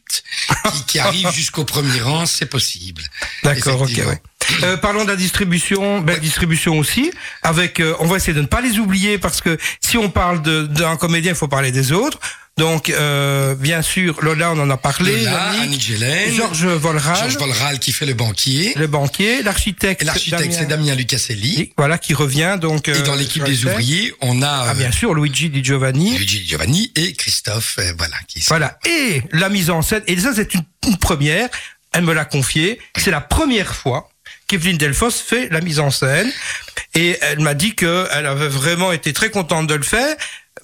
G: qui, qui arrivent jusqu'au premier rang, c'est possible.
A: D'accord, ok, ouais. Euh, parlons de la distribution, belle distribution aussi. Avec, euh, on va essayer de ne pas les oublier parce que si on parle d'un comédien, il faut parler des autres. Donc, euh, bien sûr, Lola, on en a parlé.
G: Lola, Gélène,
A: Georges Volral,
G: Georges Volral qui fait le banquier,
A: le banquier, l'architecte.
G: l'architecte c'est Damien Lucaselli.
A: Voilà, qui revient donc.
G: Et
A: euh,
G: dans l'équipe
A: sur
G: des ouvriers, on a
A: Ah,
G: euh,
A: bien sûr, Luigi Di Giovanni.
G: Luigi Giovanni et Christophe, euh, voilà, qui
A: Voilà. Et la mise en scène, et ça c'est une, une première, elle me l'a confié, c'est la première fois qu'Evelyne Delfos fait la mise en scène. Et elle m'a dit qu'elle avait vraiment été très contente de le faire.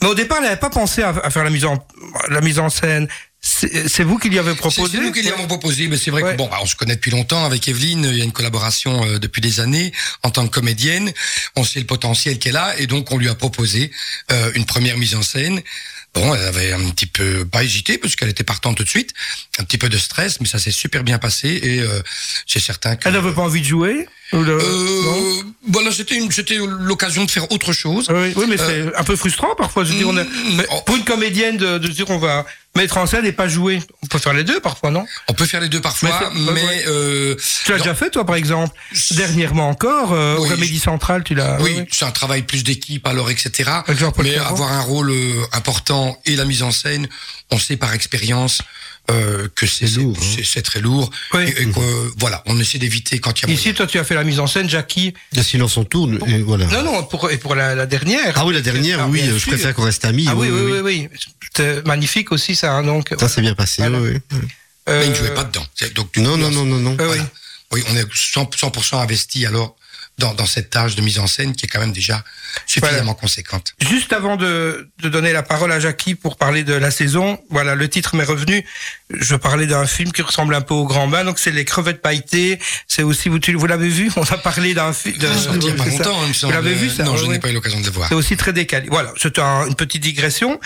A: Mais au départ, elle n'avait pas pensé à, à faire la mise en, la mise en scène. C'est vous qui lui avez proposé
G: c'est nous qui lui avons proposé, mais c'est vrai
A: Ouais.
G: que bon, bah, on se connaît depuis longtemps avec Evelyne. Il y a une collaboration euh, depuis des années en tant que comédienne. On sait le potentiel qu'elle a, et donc on lui a proposé euh, une première mise en scène. Bon, elle avait un petit peu pas hésité parce qu'elle était partante tout de suite, un petit peu de stress, mais ça s'est super bien passé et euh, c'est certain que
A: Elle n'avait pas envie de jouer? Ou le- non
G: Euh, voilà, c'était une, c'était l'occasion de faire autre chose.
A: oui, oui, mais c'est un peu frustrant parfois. Je veux dire, on a-
G: Mm, oh.
A: pour une comédienne de, de dire on va mettre en scène et pas jouer. On peut faire les deux parfois, non?
G: On peut faire les deux parfois,
A: Mais
G: mais,
A: c'est- ouais, ouais.
G: euh,
A: Tu l'as déjà fait toi par exemple? Dernièrement encore, euh,
G: Oui,
A: Comédie Centrale, tu l'as.
G: oui,
A: oui.
G: c'est un travail plus d'équipe alors, etc.
A: Avec
G: Mais avoir un rôle euh, important et la mise en scène, on sait par expérience euh, que c'est
C: lourd, hein.
G: c'est- très lourd.
A: Oui.
G: Et, et que, voilà, on essaie d'éviter quand il y a
A: Ici, toi, tu as fait la mise en scène, Jackie.
C: Le silence on tourne, et voilà.
A: Non, non, pour, et pour la, la dernière.
C: Ah oui, la dernière,
A: Ah,
C: oui, euh, je
A: sûr.
C: préfère qu'on reste amis.
A: Ah oui, oui, oui, oui. C'était magnifique aussi, ça. hein, donc,
C: Ça s'est bien passé,
A: Voilà.
C: oui, oui.
A: euh,
G: Mais il ne jouait pas dedans. Donc,
C: Non, non, non, non, non.
A: euh,
G: Voilà.
A: oui.
G: Oui, on est 100%, 100% investi alors dans, dans cette tâche de mise en scène qui est quand même déjà suffisamment conséquente.
A: Juste avant de, de donner la parole à Jackie pour parler de la saison, voilà, le titre m'est revenu. Je parlais d'un film qui ressemble un peu au Grand Bain, donc c'est Les Crevettes Pailletées. C'est aussi, vous, vous l'avez vu? On a parlé d'un film.
G: Il n'y a pas
A: c'est
G: longtemps, me semble.
A: l'avez vu, ça?
G: Non, je n'ai pas eu l'occasion de le voir.
A: C'est aussi très décalé. Voilà, un- une petite digression.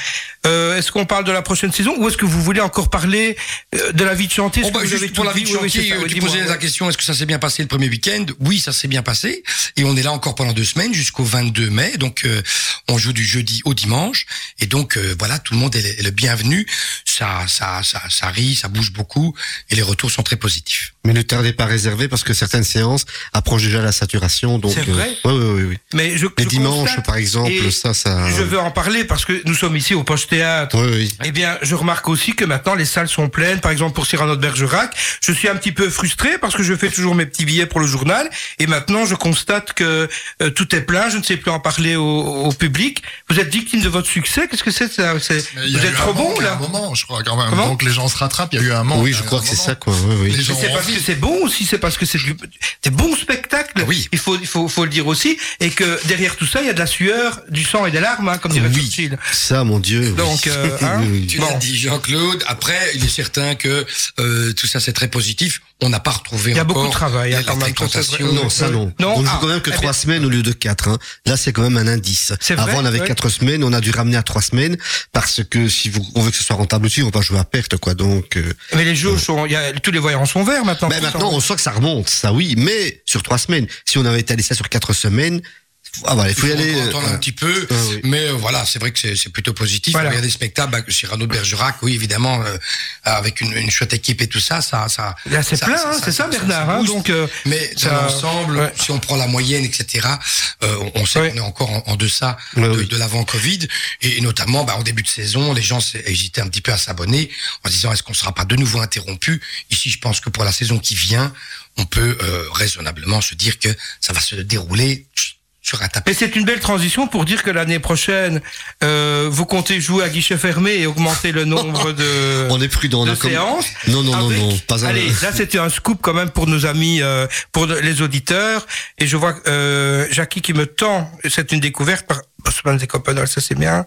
A: Euh, est-ce qu'on parle de la prochaine saison ou est-ce que vous voulez encore parler euh, de la vie de chantier? Que
G: bah,
A: vous
G: juste pour la vie de chantier,
A: c'est oui,
G: tu posais la question, est-ce que ça s'est bien passé le premier week-end? Oui, ça s'est bien passé. Et on est là encore pendant deux semaines, jusqu'au 22 mai. Donc, euh, on joue du jeudi au dimanche. Et donc, euh, voilà, tout le monde est le bienvenu. Ça, ça, ça, ça rit, ça bouge beaucoup. Et les retours sont très positifs.
C: Mais ne tardez pas à réserver parce que certaines séances approchent déjà la saturation. Donc,
A: C'est vrai
C: oui, oui, oui, oui.
A: Mais je,
C: Les
A: je
C: dimanches, par exemple, ça, ça.
A: Je veux en parler parce que nous sommes ici au Poche Théâtre.
C: Oui, oui.
A: Eh bien, je remarque aussi que maintenant les salles sont pleines. Par exemple, pour Cyrano de Bergerac, je suis un petit peu frustré parce que je fais toujours mes petits billets pour le journal et maintenant je constate que euh, tout est plein. Je ne sais plus en parler au, au public. Vous êtes victime de votre succès. Qu'est-ce que c'est ça?
H: Il y
A: Vous
H: a
A: êtes
H: eu
A: trop
H: un
A: bon
H: manque à
A: là
H: un moment, je crois quand même. Donc les gens se rattrapent. Il y a eu un manque.
C: Oui, je crois que c'est
H: moment.
C: ça, quoi. Oui, oui.
H: Les gens
A: parce que
H: envie.
A: c'est bon aussi, c'est parce que c'est du des bons spectacles.
G: Ah oui.
A: Il faut il faut faut le dire aussi et que derrière tout ça il y a de la sueur, du sang et des larmes, hein, comme dirait
G: Oui.
A: Churchill.
C: Ça, mon Dieu. oui.
A: Donc, euh, hein,
C: Oui, oui.
G: Tu
A: Bon.
G: l'as dit, Jean-Claude. Après, il est certain que euh, tout ça, c'est très positif. On n'a pas retrouvé
A: Il y a beaucoup de travail, hein,
G: la
A: c'est
G: fréquentation.
A: vrai.
C: Non, ça non.
A: Non,
C: on ne
A: ah,
C: joue quand même que
A: eh
C: trois semaines au lieu de quatre. Hein. Là, c'est quand même un indice.
A: C'est vrai,
C: Avant, on avait
A: ouais.
C: quatre semaines, on a dû ramener à trois semaines parce que si vous, on veut que ce soit rentable aussi, on va jouer à perte, quoi. Donc, euh,
A: Mais les jeux sont, il y a, tous les voyants sont verts maintenant.
C: Ben maintenant, on sent que ça remonte, ça oui, mais sur trois semaines. Si on avait étalé ça sur quatre semaines, ah voilà, il faut y aller. euh,
G: un petit peu,
C: ah oui.
G: mais euh, voilà, c'est vrai que c'est c'est plutôt positif.
A: Voilà.
G: Il y a des spectacles, bah, Cyrano de Bergerac, oui, évidemment, euh, avec une, une chouette équipe et tout ça, ça, ça.
A: Là, c'est
G: ça-
A: plein, hein, c'est ça,
G: ça-
A: Bernard.
G: ça
A: hein, donc, euh,
G: Mais dans
A: ça-
G: l'ensemble,
A: ouais.
G: si on prend la moyenne, etc., euh, on sait
A: Ouais.
G: qu'on est encore en, en deçà
C: Ouais,
G: de,
C: oui.
G: de l'avant-Covid. Et, et notamment, bah, en début de saison, les gens hésitaient un petit peu à s'abonner en se disant est-ce qu'on sera pas de nouveau interrompu? Ici, je pense que pour la saison qui vient, on peut euh, raisonnablement se dire que ça va se dérouler tapis.
A: Et c'est une belle transition pour dire que l'année prochaine, euh, vous comptez jouer à guichet fermé et augmenter le nombre de,
C: on est prudent.
A: de
C: comme-
A: séances.
C: Non, non, non,
A: avec-
C: non, pas un.
A: Allez, là c'était un scoop quand même pour nos amis, euh, pour les auditeurs. Et je vois euh, Jackie qui me tend, c'est une découverte par Osman Zekoppenol, ça c'est bien.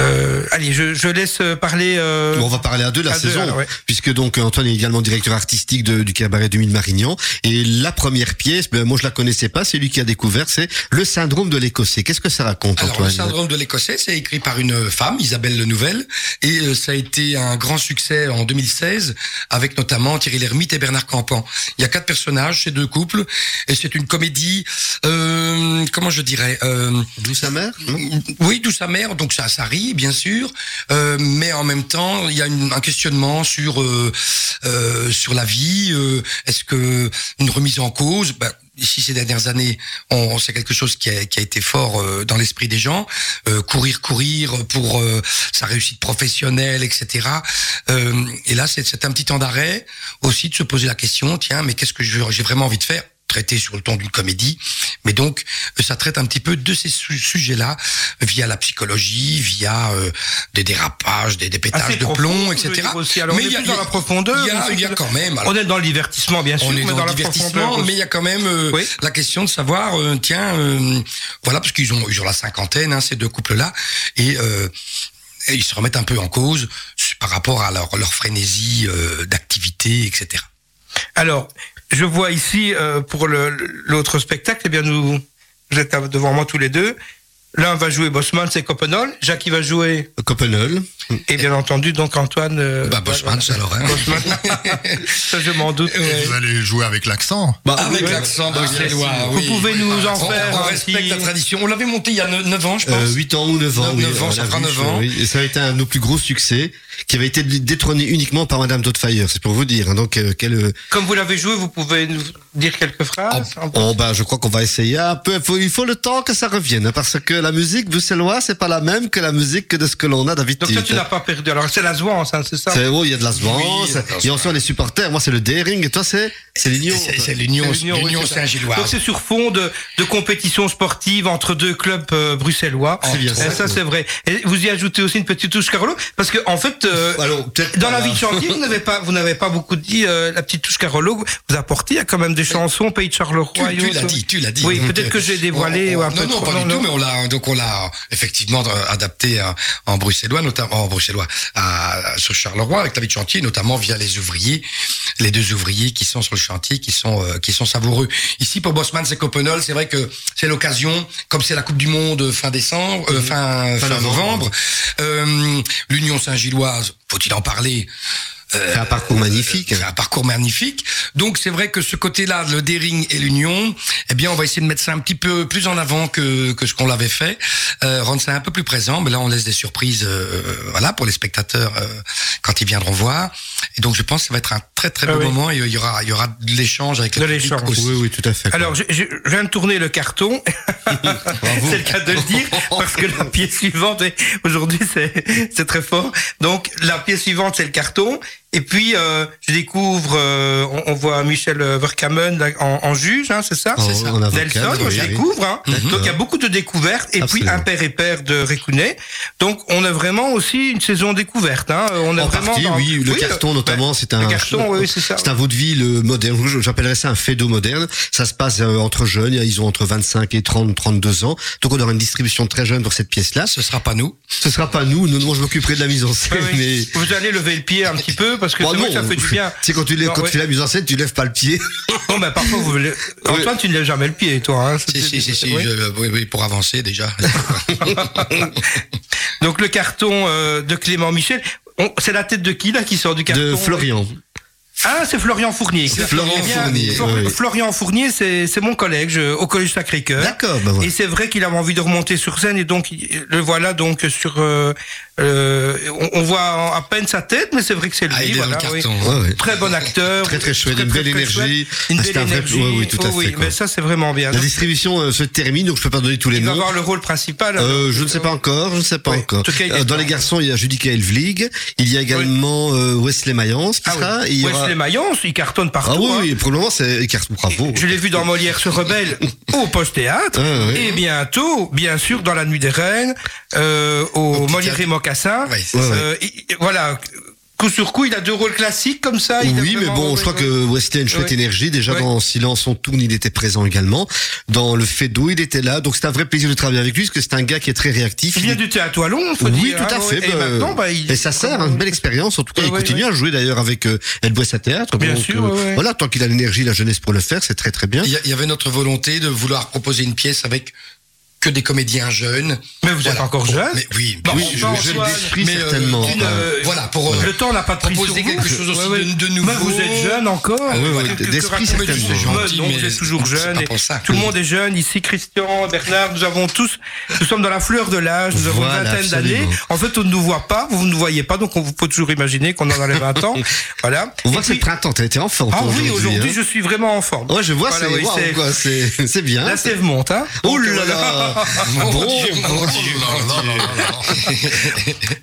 A: Euh, allez, je, je laisse parler. Euh,
C: on va parler à deux la
A: à deux,
C: saison,
A: alors, ouais.
C: puisque donc Antoine est également directeur artistique de- du cabaret du Mille Marignan. Et la première pièce, ben, moi je la connaissais pas, c'est lui qui a découvert, c'est le syndrome de l'Écossais. Qu'est-ce que ça raconte,
G: Alors,
C: Antoine
G: le syndrome de l'Écossais, c'est écrit par une femme, Isabelle Lenouvelle, et euh, ça a été un grand succès en 2016, avec notamment Thierry Lhermitte et Bernard Campan. Il y a quatre personnages, c'est deux couples, et c'est une comédie, euh, comment je dirais, euh,
C: D'où sa mère non
G: oui, d'où sa mère, donc ça, ça bien sûr, euh, mais en même temps, il y a une- un questionnement sur euh, euh, sur la vie. euh, Est-ce que une remise en cause ben, Ici, ces dernières années, on, c'est quelque chose qui a, qui a été fort euh, dans l'esprit des gens. Courir, courir pour sa réussite professionnelle, etc. Et là, c'est un petit temps d'arrêt aussi de se poser la question tiens, mais qu'est-ce que j'ai vraiment envie de faire traité sur le ton d'une comédie, mais donc euh, ça traite un petit peu de ces su- sujets-là via la psychologie, via euh, des dérapages, des, des pétages
A: assez
G: de plomb, etc.
A: aussi. Alors, on
G: il y a-
A: dans la profondeur.
G: Il y
A: mais
G: y a quand même. alors,
A: On est dans le divertissement, bien sûr,
G: on est
A: mais
G: dans,
A: dans
G: le
A: la
G: divertissement, mais il y a quand même euh,
A: Oui.
G: la question de savoir, euh, tiens, euh, voilà, parce qu'ils ont, ils ont la cinquantaine, hein, ces deux couples-là, et, euh, et ils se remettent un peu en cause par rapport à leur, leur frénésie euh, d'activité, etc.
A: Alors, je vois ici, euh, pour l'autre spectacle, eh bien, vous êtes devant moi tous les deux. L'un va jouer Bosman, c'est. Jacques, il va jouer.
C: Copenhague.
A: Et bien entendu, donc Antoine. euh,
G: Bah, Bosman, c'est alors, hein.
A: Bosman. ça, je m'en doute.
H: Vous allez jouer avec l'accent.
C: Bah,
G: Avec
C: oui,
G: l'accent
A: Ah,
G: bruxellois,
A: Vous
G: oui.
A: pouvez nous en
G: On-
A: faire
G: On
A: un
G: respecte
A: petit-
G: la tradition. On l'avait monté il y a 9 ans, je pense.
C: Euh, 8 ans ou 9 ans.
G: Neuf-
C: oui,
G: neuf ans,
C: on
G: ça fera
C: vu,
G: neuf
C: je-
G: ans.
C: oui. Et ça a été un de nos plus gros succès, qui avait été détrôné uniquement par Madame Dotfire, c'est pour vous dire. hein. Donc, euh, quel, euh,
A: Comme vous l'avez joué, vous pouvez nous dire quelques phrases.
C: oh, bah, je crois qu'on va essayer un peu. Il faut, il faut le temps que ça revienne, hein, parce que la musique bruxelloise, c'est pas la même que la musique que de ce que l'on a d'habitude.
A: Donc toi, tu n'as pas perdu. Alors c'est la Zwans, hein, c'est ça
C: C'est, oh, il y a de la
G: Oui,
C: Zwans,
G: il y a de la
C: il y a aussi les supporters. Moi, c'est le Daring, et toi, c'est, c'est l'Union.
G: C'est c'est l'Union
A: l'Union, oui.
G: Saint-Gilloise.
A: Donc c'est sur fond de, de compétition sportive entre deux clubs euh, bruxellois.
C: C'est bien
A: Et
C: ça.
A: ça, c'est vrai. Et vous y ajoutez aussi une petite touche Carolo, parce que en fait, euh,
C: Alors,
A: dans la vie de chantier, vous n'avez pas, vous n'avez pas beaucoup dit euh, la petite touche Carolo. Vous apportez, il y a quand même des chansons Pays de Charleroi.
G: Tu,
A: et
G: tu l'as dit, tu l'as dit.
A: Oui, peut-être que j'ai dévoilé
G: on- on-
A: un peu
G: Non, non,
A: trop.
G: pas
A: Non,
G: du tout,
A: non.
G: mais on l'a, donc on l'a effectivement euh, adapté à- en bruxellois, notamment en bruxellois, à, sur Charleroi avec la vie de chantier, notamment via les ouvriers, les deux ouvriers qui sont sur le chantier, qui sont euh, qui sont savoureux. Ici pour Bosman, c'est Copenhague, c'est vrai que c'est l'occasion, comme c'est la Coupe du Monde euh, fin décembre, euh, fin, fin,
C: novembre.
G: novembre, euh, l'Union Saint-Gilloise, faut-il en parler euh,
C: C'est un parcours magnifique.
G: c'est un parcours magnifique. Donc c'est vrai que ce côté-là, le daring et l'union, eh bien on va essayer de mettre ça un petit peu plus en avant que, que ce qu'on l'avait fait, euh, rendre ça un peu plus présent. Mais là on laisse des surprises, euh, voilà, pour les spectateurs euh, quand ils viendront voir. Et donc je pense que ça va être un très très beau
A: Ah oui.
G: moment et il y aura il y aura de l'échange avec
A: De
G: le public
A: l'échange.
G: aussi.
C: Oui, oui, tout à fait.
A: Alors, je, je- je viens de tourner le carton. c'est le cas de le dire, parce que la pièce suivante, aujourd'hui, c'est, c'est très fort. Donc, la pièce suivante, c'est le carton. Et puis, euh, je découvre, euh, on, on voit Michel Verkamen là, en, en juge, hein, c'est ça C'est ça.
C: avocat,
A: Nelson,
C: oui,
A: je
C: oui.
A: découvre. Hein. Donc, il y a beaucoup de découvertes. Et
C: Absolument.
A: puis, un père et père de Récounet. Donc, on a vraiment aussi une saison découverte. Hein. On est
C: En
A: vraiment
C: partie,
A: dans-
C: oui, le
A: Oui,
C: carton notamment,
A: ben,
C: c'est un.
A: Le carton, oui, oui, c'est ça.
C: C'est un vaudeville euh, moderne. J'appellerais ça un fédo moderne. Ça se passe euh, entre jeunes. Ils ont entre 25 et 30, 32 ans. Donc on aura une distribution très jeune pour cette pièce-là.
G: Ce sera pas nous.
C: Ce sera pas nous. Nous, moi, je m'occuperai de la mise en scène.
A: Oui, oui.
C: Mais
A: Vous allez lever le pied un petit peu parce que
C: Bon,
A: c'est vrai
C: non,
A: que ça fait du bien.
C: Sais, quand tu, lèves,
A: Non,
C: quand
A: ouais.
C: tu fais la mise en scène, tu lèves pas le pied.
A: Bon, ben, parfois, vous voulez... Antoine, tu ne lèves jamais le pied, toi. Hein,
G: Si, si, si, si,
A: Oui.
G: je- oui, oui, pour avancer déjà.
A: Donc, le carton euh, de Clément Michel, c'est la tête de qui, là, qui sort du carton
C: De Florian.
A: Ah, c'est Florian Fournier.
C: Florian
A: Eh bien,
C: Fournier,
A: Flor-
C: oui.
A: Florian Fournier, c'est mon collègue je- au Collège Sacré-Cœur.
C: D'accord, bah voilà.
A: Et c'est vrai qu'il avait envie de remonter sur scène et donc le voilà donc sur. euh, euh, on, on voit à peine sa tête, mais c'est vrai que c'est lui.
G: Ah, il est dans
A: voilà, oui.
G: carton.
C: Ouais, ouais.
A: Très bon acteur.
C: Très, très chouette, une belle énergie.
A: chouette, Une
C: Ah,
A: belle
C: vrai-
A: énergie.
C: ouais, oui, tout à
A: Oh
C: fait, quoi.
A: mais ça c'est vraiment bien.
C: La distribution euh, se termine, donc je peux pas donner tous les
A: il va
C: noms.
A: avoir le rôle principal.
C: Euh, je ne sais pas encore, je ne sais pas
A: Oui,
C: encore. Euh, dans les garçons, il y a Judica Elvlig, il y a également Wesley Mayence qui
A: Ah
C: sera. Et
A: Mayence, il cartonne partout.
C: Ah oui,
A: hein.
C: oui, pour le moment, c'est carte bravo.
A: Je l'ai vu dans Molière se rebelle au post théâtre
C: Ah, oui.
A: et bientôt, bien sûr, dans la nuit des reines, euh, au, Molière et. Mocassin.
G: Ouais.
A: Euh, il- voilà. Coup sur coup, il a deux rôles classiques comme ça. il a
C: Oui, mais bon, je crois que Wesley a une chouette
A: Ouais.
C: énergie. Déjà
A: Ouais.
C: dans Silence on tourne, il était présent également. Dans le fait d'eau, il était là. Donc c'est un vrai plaisir de travailler avec lui, parce que c'est un gars qui est très réactif.
A: Il vient
C: est-
A: du théâtre Wallon, faut
C: Oui,
A: dire,
C: tout à
A: hein,
C: fait.
A: Et
C: bah,
A: maintenant, bah, il...
C: et ça sert, hein, une belle expérience. En tout cas,
A: Ouais,
C: il continue
A: ouais.
C: à jouer d'ailleurs avec euh, El Boissa Théâtre.
A: Bien
C: Donc,
A: sûr,
C: euh. Voilà, tant qu'il a l'énergie, la jeunesse pour le faire, c'est très très bien.
G: Il y, il y avait notre volonté de vouloir proposer une pièce avec que des comédiens jeunes.
A: Mais vous êtes encore
G: Pour-
A: jeune.
G: Mais oui,
A: Bon,
G: bien
C: Oui,
A: Antoine,
C: d'esprit,
G: mais, euh,
C: certainement.
A: Une,
C: Enfin,
A: euh,
G: Voilà, pour euh,
A: Le temps n'a pas de
G: proposer
A: vous.
G: quelque chose aussi
A: Ouais, ouais.
G: de, de nouveau.
A: Mais vous êtes jeune encore.
G: Ah oui,
C: oui, d'esprit, certainement.
G: gentil,
A: donc
G: mais
A: vous êtes toujours jeune. et. Tout le monde est jeune. Ici, Christian, Bernard, nous avons tous, nous sommes dans la fleur de l'âge. Nous avons
C: Voilà,
A: une vingtaine d'années. En fait, on ne nous voit pas, vous ne nous voyez pas, donc on vous peut toujours imaginer qu'on est dans les 20 ans. Voilà.
C: On voit que c'est printemps, t'as été en forme.
A: Ah oui, aujourd'hui,
C: hein.
A: je suis vraiment en forme.
C: Ouais, je vois, c'est bien.
A: La sève monte, hein.
C: Oh là là
G: Mon Dieu, mon.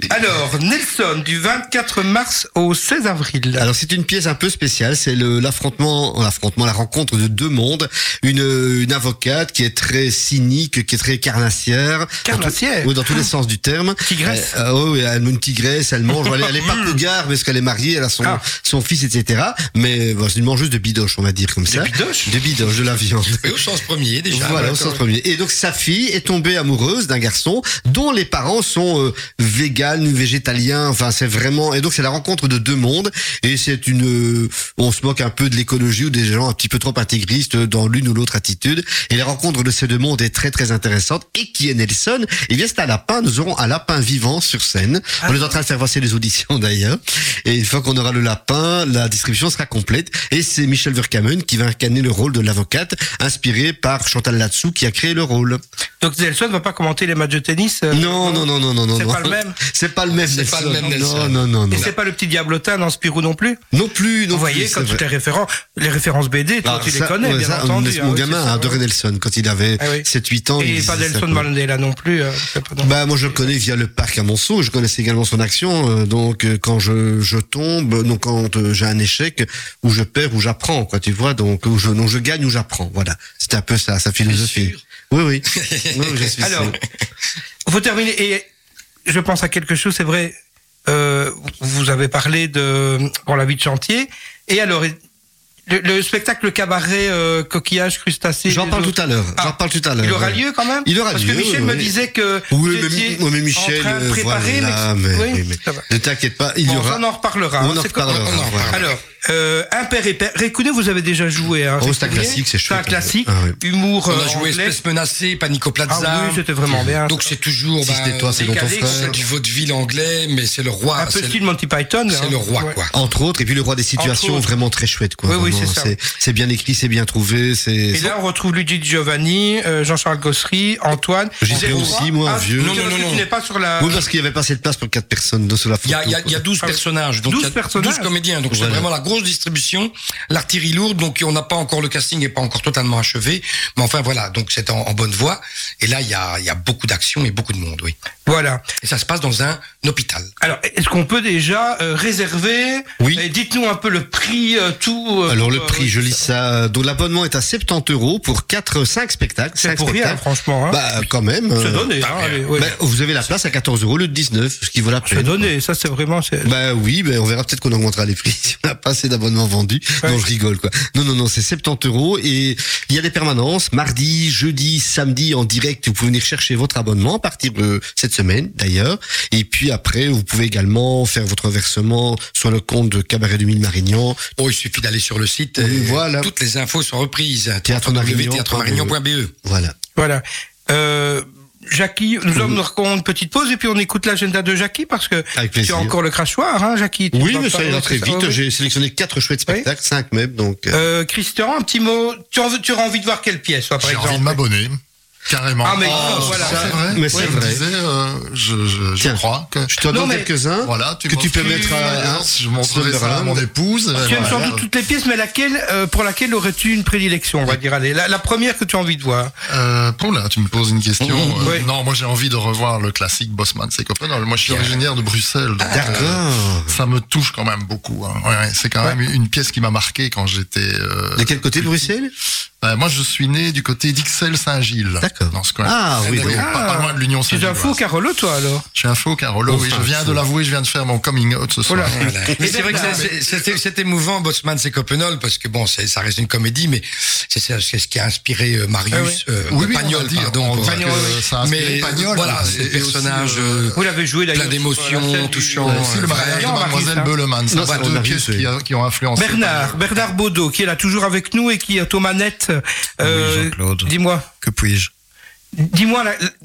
A: Alors, Nelson, du 24 mars au 16 avril.
C: Alors c'est une pièce un peu spéciale, c'est l'affrontement, l'affrontement, la rencontre de deux mondes. Une, une avocate qui est très cynique, qui est très carnassière.
A: Carnassière
C: Dans tout- Oui, dans tous les sens du terme.
A: Tigresse
C: Euh, euh, oui, elle a une tigresse, elle mange. Elle, elle est pas cougar parce qu'elle est mariée, elle a son
A: Ah.
C: son fils, etc. Mais bon, c'est une mangeuse de bidoche, on va dire comme ça.
A: bidoche
C: De bidoche, de la viande.
G: Oui, au sens premier déjà.
C: Voilà, au sens premier. Et donc sa fille est tombée amoureuse d'un garçon dont les parents sont euh, véganes, végétaliens. Enfin, c'est vraiment et donc c'est la rencontre de deux mondes et c'est une. euh, on se moque un peu de l'écologie ou des gens un petit peu trop intégristes dans l'une ou l'autre attitude. Et la rencontre de ces deux mondes est très très intéressante. Et qui est Nelson? Eh bien, c'est un lapin. Nous aurons un lapin vivant sur scène. On est en train de faire passer les auditions d'ailleurs. Et une fois qu'on aura le lapin, la distribution sera complète. Et c'est Michel Verkamen qui va incarner le rôle de l'avocate, inspiré par Chantal Latsou qui a créé le rôle.
A: Donc Nelson ne va pas commenter les matchs de tennis euh,
C: Non, non, non, non, non, non.
A: C'est
C: non.
A: pas le même
C: C'est pas le même.
G: C'est pas le même Nelson.
C: Non, non, non, non.
A: Et c'est pas le petit diablotin dans Spirou non plus
C: Non plus, non
A: Vous voyez,
C: plus,
A: toutes
C: vrai.
A: les références, les références BD, toi
C: Alors,
A: tu les connais,
C: ouais,
A: bien
C: ça,
A: entendu.
C: Mon
A: hein,
C: gamin a adoré. Nelson quand il avait
A: Ah oui.
C: 7-8 ans. il
A: Et pas Nelson. Mandela non plus. euh, non.
C: Bah moi je le connais via le parc à Monceau, je connaissais également son action, euh, donc euh, quand je, je tombe, donc quand j'ai un échec, où je perds, où j'apprends, quoi, tu vois, donc où je, donc je gagne, où j'apprends, voilà, c'était un peu ça, sa philosophie. Oui, oui, oui, je suis
A: Alors,
C: sûr.
A: faut terminer. Et je pense à quelque chose, c'est vrai. Euh, vous avez parlé de pour la vie de chantier. Et alors, le, le spectacle cabaret euh, coquillage crustacé.
C: J'en parle
A: autres-
C: tout à l'heure,
A: Ah,
C: j'en parle tout à l'heure.
A: Il aura lieu quand même.
C: Il aura
A: Parce
C: lieu,
A: que Michel
C: oui,
A: me disait que
C: Oui,
A: vous
C: mais, oui, mais Michel,
A: en train de préparer.
C: voilà,
A: mais-
C: ne t'inquiète pas, il y aura.
A: on en reparlera.
C: On
A: hein,
C: en reparlera.
A: Alors, euh, un père et père. Récoudé, vous avez déjà joué. Hein,
C: Oh, c'est un classique, c'est
A: C'est un
C: chouette.
A: classique.
C: Ah oui.
A: Humour.
G: On
A: euh,
G: a joué
A: anglais.
G: Espèce menacée, Panico Plaza.
A: Ah oui, c'était vraiment bien.
G: Donc c'est toujours.
C: Si
G: bah,
C: c'était toi, c'est ton frère.
G: c'est du vaudeville anglais, mais c'est le roi.
A: un peu style Monty Python.
G: c'est
A: hein.
G: le roi,
A: Ouais.
G: quoi.
C: Entre autres, et puis le roi des situations, vraiment très chouette, quoi.
A: Oui, oui, c'est ça.
C: C'est bien écrit, c'est bien trouvé, c'est.
A: Et là, on retrouve Luigi Giovanni, euh, Jean-Charles Gossery, Antoine. Êtes
C: aussi, moi,
A: Ah,
C: vieux.
A: Non,
G: Non, non,
A: Tu n'es pas sur la.
C: Oui, parce qu'il n'y avait pas assez de place pour quatre personnes dans- sur la
G: Il y
C: photo.
G: a, il y a- il y a 12
A: Ah
G: personnages, donc
A: 12
G: il y a
A: personnages.
G: 12 comédiens, donc c'est vraiment la grosse distribution, l'artillerie lourde, donc on n'a pas encore le casting n'est pas encore totalement achevé, mais enfin voilà, donc c'est en, en bonne voie. Et là il y a, il y a beaucoup d'action et beaucoup de monde, oui.
A: Voilà.
G: Et ça se passe dans un hôpital.
A: Alors, est-ce qu'on peut déjà euh, réserver?
C: Oui.
A: Et dites-nous un peu le prix, euh, tout. euh,
C: Alors le prix,
A: euh,
C: je lis ça. Donc l'abonnement est à 70 euros pour 4, 5 spectacles.
A: C'est pour rien,
C: spectacles.
A: franchement. Hein.
C: Bah quand même. euh.
A: Hein, allez, ouais.
C: bah, vous avez la place à 14 euros le 19, ce qui vaut la
A: c'est
C: peine.
A: donné. Ça, c'est vraiment. c'est-
C: Bah oui, ben on verra peut-être qu'on augmentera les prix si on n'a pas assez d'abonnements vendus.
A: Ouais.
C: Non, je rigole quoi. Non, non, non, c'est 70 euros et il y a des permanences mardi, jeudi, samedi en direct. Vous pouvez venir chercher votre abonnement à partir de cette semaine d'ailleurs. Et puis après, vous pouvez également faire votre versement sur le compte de Cabaret du Mille Marignan.
G: Oh, il suffit d'aller sur le site. Et
C: voilà.
G: Toutes les infos sont reprises.
C: Théâtre Marignan.
G: www.théâtremarignan.be.
C: Voilà.
A: Voilà. Euh, Jackie, nous allons nous reprendre une petite pause et puis on écoute l'agenda de Jackie parce que
C: Avec
A: tu as encore le crachoir, hein, Jackie. Tu
C: Oui, mais ça ira très vite. J'ai sélectionné quatre chouettes spectacles, cinq même, donc. euh,
A: Euh, Christian, un petit mot. Tu, en veux- tu auras envie de voir quelle pièce, toi, par
H: J'ai envie de
A: exemple
H: m'abonner. Carrément.
A: Ah, mais
H: Oh,
A: voilà.
H: c'est vrai.
C: Mais c'est
H: Ouais,
C: vrai.
H: disais, euh, je, je, je
C: Tiens.
H: crois que.
C: Je t'en
A: Non,
C: donne
A: mais-
C: quelques-uns.
H: Voilà, tu
C: que tu peux mettre à- hein,
H: Je montrerai ça à mon épouse.
A: Tu aimes sans doute toutes les pièces, mais laquelle, euh, pour laquelle aurais-tu une prédilection, on va dire Allez, la, la première que tu as envie de voir.
H: Euh, là, tu me poses une question.
A: Mmh,
H: Euh,
A: oui.
H: Non, moi j'ai envie de revoir le classique Bossman, c'est Copenhague. Moi je suis originaire de Bruxelles, donc euh,
C: D'accord.
H: ça me touche quand même beaucoup. hein. Ouais, c'est quand même une pièce qui m'a marqué quand j'étais. euh,
C: De quel côté de Bruxelles?
H: Euh, moi je suis né du côté d'Ixelles-Saint-Gilles.
C: D'accord.
H: Dans ce coin.
C: Ah oui,
H: donc. pas, pas loin de l'Union
A: Tu es un faux Carolo, toi, alors
H: Je suis un faux Carolo, oui,
C: Enfin,
H: je viens de l'avouer, je viens de faire mon coming out ce soir.
A: Voilà.
G: Voilà. Mais c'est vrai que c'est- c'est- c'était c'est émouvant, Botsman, c'est Copenhague, parce que bon, c'est- ça reste une comédie, mais c'est c'est ce qui a inspiré euh, Marius,
A: Ah oui.
G: euh,
H: Oui, oui,
G: Pagnol, pardon.
A: Pagnol, oui.
H: ça a
G: mais
H: Pagnol,
G: voilà,
H: et
G: c'est
H: euh,
G: euh,
A: Vous l'avez joué d'ailleurs.
G: plein d'émotions.
A: Ouais.
H: aussi le mariage de Mademoiselle
A: hein.
H: Beuleman. Ça, deux pièces
C: oui.
H: qui ont influencé.
A: Bernard, Bernard Baudot, qui est là toujours avec nous et qui est aux manettes. Euh,
I: Jean-Claude.
A: Dis-moi,
I: Que puis-je?
A: Dis-moi,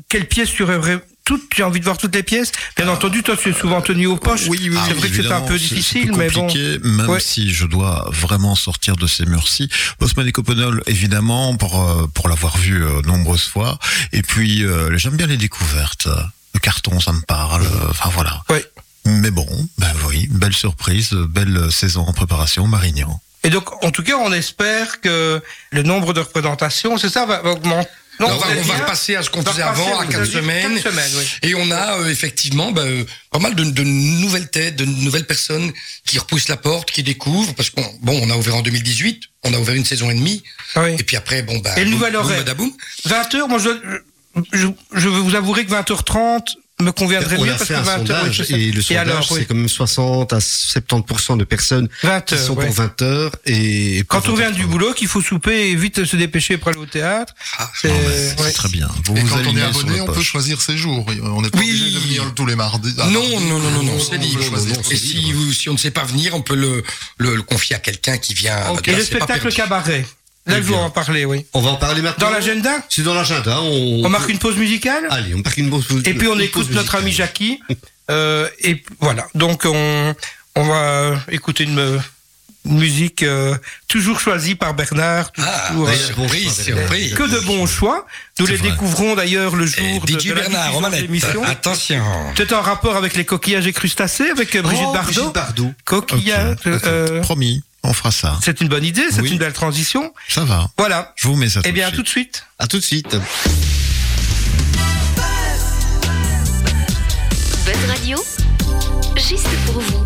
A: quelle pièce tu aurais toutes, tu as envie de voir toutes les pièces Bien entendu, toi, tu es souvent tenu aux poches.
I: Oui, oui,
A: c'est vrai que c'est un peu difficile, mais bon.
I: même
A: Ouais.
I: si je dois vraiment sortir de ces murs-ci. Bosman et Copenhague, évidemment, pour euh, pour l'avoir vu euh, nombreuses fois. Et puis euh, j'aime bien les découvertes. Le carton, ça me parle. euh, Enfin voilà.
A: Ouais.
I: Mais bon, ben oui, belle surprise, belle saison en préparation, Marignan.
A: Et donc, en tout cas, on espère que le nombre de représentations, c'est ça, va, va augmenter. Non,
G: on va,
A: vous allez
G: on va
A: dire
G: repasser à ce qu'on faisait avant, à
A: vous
G: 4
A: avez dit
G: semaines.
A: quatre semaines, oui.
G: Et on a euh, effectivement bah, euh, pas mal de, de nouvelles têtes, de nouvelles personnes qui repoussent la porte, qui découvrent, parce qu'on bon, on a ouvert en 2018, on a ouvert une saison et demie,
A: Oui.
G: et puis après, bon, bah,
A: Et le nouvel horaire.
G: badaboum.
A: 20h, moi je, je, je veux vous avouer que 20h30, me conviendrait
C: On
A: mieux
C: a
A: parce
C: fait
A: que
C: un
A: 20 heures. oui,
C: sondage
A: c'est ça.
C: et le sondage,
A: alors, oui.
C: c'est quand même 60 à 70% de personnes
A: 20
C: qui
A: heures,
C: sont
A: ouais.
C: pour 20 heures et
A: Quand on
C: 20
A: vient du boulot, qu'il faut souper et vite se dépêcher pour aller au théâtre, c'est
I: mais c'est
A: ouais.
I: très bien. Vous
H: Et
I: vous
H: quand on est abonné, on peut choisir ses jours. On n'est pas
G: Oui.
H: obligé de venir tous les mardis. Ah,
G: Non, non, non, non, non,
H: On
G: c'est libre.
H: choisir.
G: Et si, vous- si on ne sait pas venir, on peut le, le, le confier à quelqu'un qui vient.
A: Et
G: Là,
A: le
G: c'est
A: spectacle cabaret. Là,
C: Eh
A: je vais en parler, oui.
C: On va en parler maintenant.
A: Dans l'agenda,
C: C'est dans l'agenda. On,
A: on marque une pause musicale
C: Allez, on marque une pause.
A: et puis on écoute notre ami
C: musicale.
A: Jackie. Euh, et voilà. Donc on, on va écouter une, euh, une musique euh, toujours choisie par Bernard.
G: Ah,
A: toujours, euh,
G: surprise, surprise.
A: que de bons choix. Nous les
I: vrai.
A: découvrons d'ailleurs le
G: Et
A: jour de,
G: DJ
A: de la
G: Bernard,
A: diffusion de l'émission.
G: Attention.
A: C'est en rapport avec les coquillages et crustacés avec euh, Brigitte
C: Oh,
A: Bardot.
C: Brigitte Bardot.
A: Coquillages.
I: Ok.
A: euh,
I: Promis, on fera ça.
A: c'est une bonne idée, c'est
I: Oui.
A: une belle transition.
I: Ça va.
A: Voilà.
I: Je vous mets ça.
A: Eh bien, à tout de suite.
C: À tout de suite.
F: Buzz Radio, juste pour vous.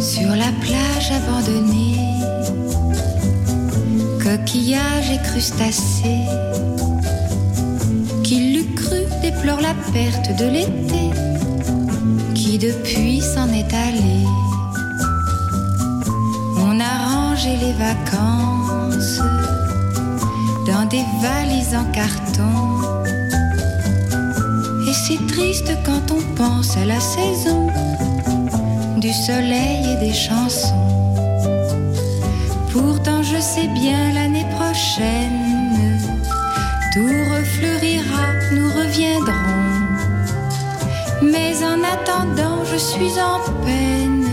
J: Sur la plage abandonnée, coquillages et crustacés, déplore la perte de l'été, qui depuis s'en est allé. On a rangé les vacances dans des valises en carton. Et c'est triste quand on pense à la saison du soleil et des chansons. Pourtant je sais bien l'année prochaine, tout refleurira, Mais en attendant, je suis en peine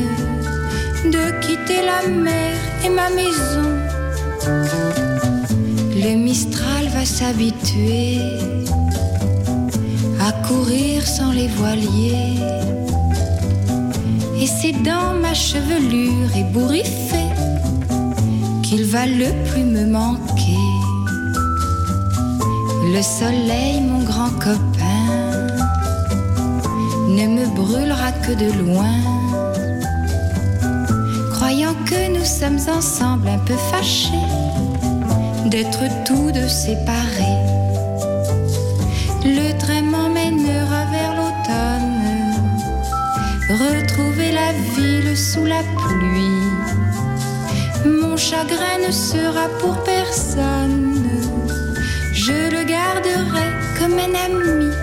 J: de quitter la mer et ma maison. Le Mistral va s'habituer à courir sans les voiliers. Et c'est dans ma chevelure ébouriffée qu'il va le plus me manquer. Le soleil, mon grand copain, ne me brûlera que de loin. Croyant que nous sommes ensemble un peu fâchés d'être tous deux séparés. Le train m'emmènera vers l'automne retrouver la ville sous la pluie. Mon chagrin ne sera pour personne, je le garderai comme un ami.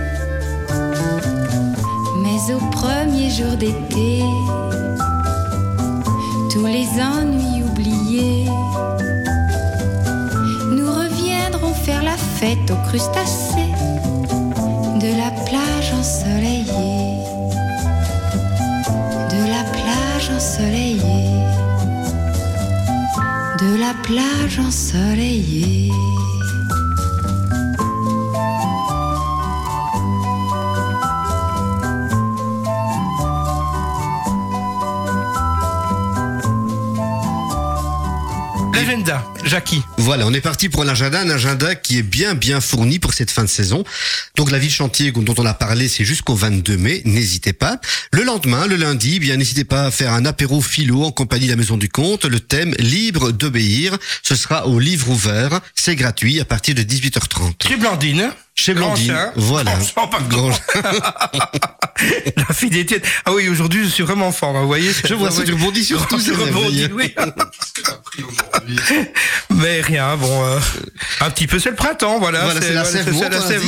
J: Premier jour d'été, tous les ennuis oubliés, nous reviendrons faire la fête aux crustacés de la plage ensoleillée. De la plage ensoleillée, de la plage ensoleillée.
A: Jackie.
C: Voilà, on est parti pour l'agenda, un agenda qui est bien bien fourni pour cette fin de saison. Donc la ville chantier dont on a parlé, c'est jusqu'au 22 mai, n'hésitez pas. Le lendemain, le lundi, bien n'hésitez pas à faire un apéro philo en compagnie de la Maison du Comte. Le thème libre d'obéir, ce sera au livre ouvert, c'est gratuit à partir de 18h30.
A: Chez Blandine.
C: Chez Blandine, voilà.
A: Grand La fidélité. Ah oui, aujourd'hui, je suis vraiment en forme, vous voyez.
C: Je vois ça, tu rebondis sur tout, c'est merveilleux.
A: oui. Mais rien, bon, euh, un petit peu, c'est le printemps, voilà.
C: Voilà, c'est la
A: voilà,
C: sève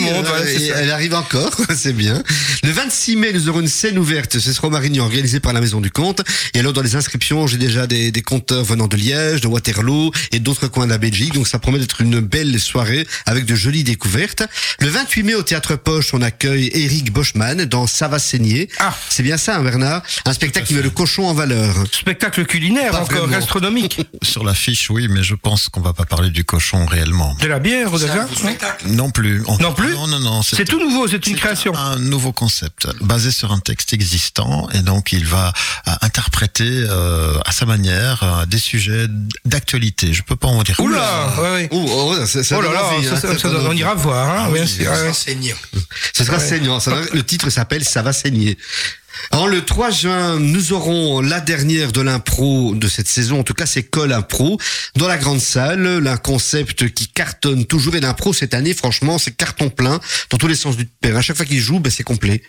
C: elle arrive encore, c'est bien. Le 26 mai, nous aurons une scène ouverte. Ce sera au Marignan, organisée par la Maison du Comte. Et alors, dans les inscriptions, j'ai déjà des, des compteurs venant de Liège, de Waterloo et d'autres coins de la Belgique. Donc, ça promet d'être une belle soirée avec de jolies découvertes. Le 28 mai, au Théâtre Poche, on accueille Eric Boschman dans Ça va saigner.
A: Ah.
C: C'est bien ça, hein, Bernard? Un spectacle qui met le cochon en valeur.
A: Spectacle culinaire,
C: Pas
A: encore, gastronomique.
I: Sur l'affiche, oui, mais je pense qu'on va pas parler du cochon réellement.
A: De la bière,
G: C'est
A: déjà
G: un beau spectacle.
I: Non plus.
A: Non plus
I: Non, non, non.
A: C'est tout nouveau, c'est une
I: C'est
A: création.
I: Un nouveau concept basé sur un texte existant et donc il va euh, interpréter euh, à sa manière euh, des sujets d'actualité. Je peux pas en dire. plus.
A: Oula, ouais, ouais.
C: Oh, oh,
A: Oh là
C: donne
A: là,
C: envie,
A: ça,
C: hein,
A: ça,
C: ça
A: ça,
C: donne
A: on ira voir, hein,
G: Ah
A: bien
G: oui,
A: sûr.
G: ça
A: ouais.
C: sera saignant. ça va- le titre s'appelle Ça va saigner. Alors le 3 juin, nous aurons la dernière de l'impro de cette saison. En tout cas, c'est Col Impro dans la grande salle. Un concept qui cartonne toujours. Et l'impro cette année, franchement, c'est carton plein dans tous les sens du terme. À chaque fois qu'ils jouent, ben, c'est complet.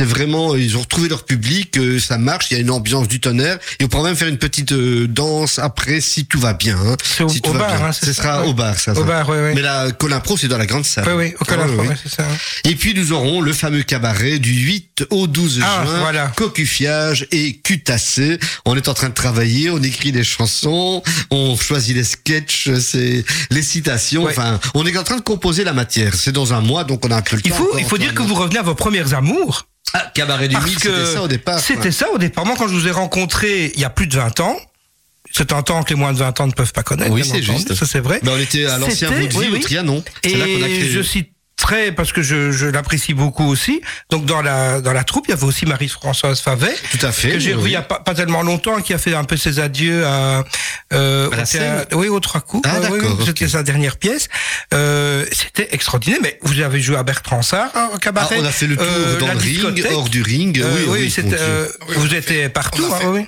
C: C'est vraiment, ils ont retrouvé leur public, euh, ça marche, il y a une ambiance du tonnerre. Et on pourra même faire une petite euh, danse après si tout va bien. Hein.
A: C'est au,
C: si
A: au bar,
C: bien.
A: hein,
C: Ce
A: ça,
C: sera
A: ouais.
C: au bar, ça.
A: Au
C: ça.
A: bar, oui, oui.
C: Mais la Col Impro, c'est dans la grande salle.
A: Oui, oui, au Col Impro,
C: oui, oui.
A: ouais, c'est ça.
C: Et puis nous aurons le fameux cabaret du 8 au 12
A: Ah,
C: juin,
A: voilà.
C: cocufiage et cutassé. On est en train de travailler, on écrit des chansons, on choisit les sketchs, c'est les citations.
A: Ouais.
C: Enfin, on est en train de composer la matière. C'est dans un mois, donc on a un peu le
A: Il
C: temps.
A: faut, il faut dire que vous revenez à vos premières amours.
C: Ah, cabaret du
A: Parce
C: 8,
A: que
C: c'était ça au départ.
A: C'était
C: ouais.
A: ça au départ. Moi, quand je vous ai rencontré il y a plus de 20 ans, c'est un temps que les moins de 20 ans ne peuvent pas connaître.
C: Oui, c'est juste.
A: Ça, c'est vrai.
C: Ben, on était à l'ancien Vaudeville
A: oui, oui.
C: au Trianon. C'est là qu'on a
A: Et
C: créé.
A: je citerai, parce que je, je l'apprécie beaucoup aussi, donc dans la, dans la troupe, il y avait aussi Marie-Françoise Favet,
C: Tout à fait.
A: que j'ai
C: oui,
A: revu il
C: oui.
A: y a pas, pas tellement longtemps, qui a fait un peu ses adieux à, euh,
C: À la scène
A: oui, aux trois coups.
C: Ah, d'accord,
A: ouais, C'était sa dernière pièce. Euh, c'était extraordinaire, mais vous avez joué à Bertrand Sarr, hein, au
C: Ah,
A: cabaret.
C: on a fait le tour
A: Euh,
C: dans le ring, hors du ring.
A: Euh,
C: oui,
A: oui,
C: oui,
A: euh,
G: Oui,
A: vous étiez partout, hein, oui.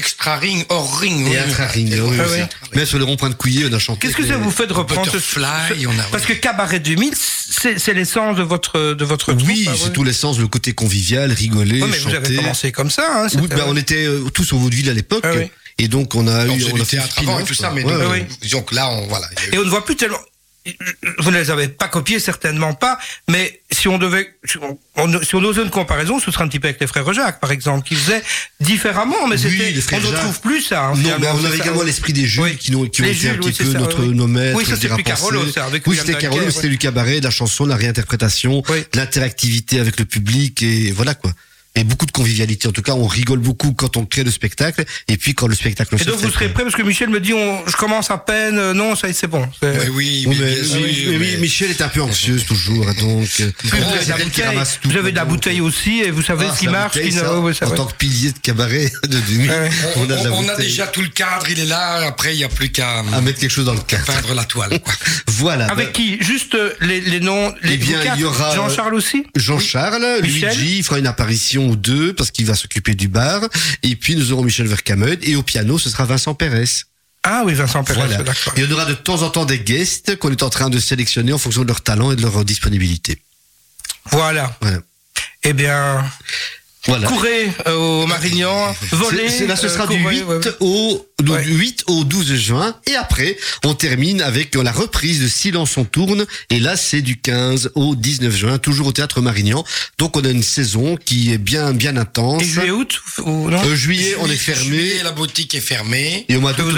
G: Extra ring, hors ring.
C: Et
G: oui,
C: un
G: oui.
C: ring, oui,
A: Ah
C: oui.
A: oui.
C: Mais sur le rond-point de Couillet, on a chanté.
A: Qu'est-ce que ça vous fait de reprendre ce,
G: Butterfly,
A: ce-
G: on a-
A: parce que Cabaret 2000, c'est c'est l'essence de votre de votre
C: Oui,
A: hein,
C: c'est tout l'essence, le côté convivial, rigoler,
A: Ouais, mais vous
C: chanter.
A: avez commencé comme ça. Hein,
C: Oui,
A: c'était-
C: ben, on était euh, tous au Vaudeville à l'époque.
A: Ah oui.
C: Et donc, on a
G: On
C: eu. on a fait spin-off,
G: avant et tout ça, mais donc, disons que là, on, voilà.
A: Et on ne voit plus tellement. Vous ne les avez pas copiés, certainement pas. Mais si on devait, si on, on- si on osait une comparaison, ce serait un petit peu avec les frères Jacques, par exemple, qui faisaient différemment, mais
C: Oui,
A: c'était. on ne retrouve plus ça. hein,
C: Non, mais on avait également l'esprit des Jules
A: Oui.
C: qui, nous, qui ont été un petit
A: oui,
C: peu
A: ça,
C: notre, nos maîtres.
A: Oui,
C: penser.
A: Carolo, avec
C: Oui, c'était Carolo, c'était du cabaret, de la chanson, de la réinterprétation, de l'interactivité avec le public et voilà quoi. Et beaucoup de convivialité. En tout cas, on rigole beaucoup quand on crée le spectacle et puis quand le spectacle
A: Et donc vous serez prêt parce que Michel me dit, on, je commence à peine. euh, Non, ça, y est, c'est bon.
G: Oui,
C: Oui,
G: mais
C: mais,
G: bien sûr,
C: oui, mais oui,
G: mais-
C: Michel est un peu anxieuse toujours, donc. euh,
A: vous avez de la bouteille,
C: ramasse tout,
A: vous avez de la
C: donc,
A: bouteille aussi, et vous savez
C: Ah,
A: ce qui marche, qui ne.
C: ça.
A: ça,
C: en
A: ouais.
C: tant que pilier de cabaret de nuit,
A: Ouais,
C: on a de la
G: on, on a
C: bouteille.
G: déjà tout le cadre, il est là. Après, il n'y a plus qu'à
C: à mettre quelque chose dans le cadre.
G: peindre la toile. Quoi.
C: Voilà.
A: Avec
C: bah,
A: qui? Juste euh, les, les noms. Les
C: Eh bien, il y aura,
A: Jean-Charles aussi?
C: Jean-Charles,
A: Michel.
C: Luigi, il fera une apparition ou deux parce qu'il va s'occuper du bar. Et puis nous aurons Michel Vercameud et au piano ce sera Vincent Pérez.
A: Ah oui, Vincent
C: Voilà.
A: d'accord.
C: Et on aura de temps en temps des guests qu'on est en train de sélectionner en fonction de leur talent et de leur disponibilité.
A: Voilà.
C: Voilà.
A: Eh bien,
C: Voilà.
A: courez euh, au Marignan, volez.
C: C'est- c'est là, ce
A: euh,
C: sera du
A: courez,
C: 8
A: ouais, ouais.
C: au du
A: Ouais.
C: 8 au 12 juin et après on termine avec la reprise de Silence on tourne et là c'est du 15 au 19 juin toujours au théâtre Marignan. Donc on a une saison qui est bien bien intense.
A: Et juillet août ou non
C: Euh, juillet on est fermé
G: Juillet, la boutique est fermée.
C: et au mois d'août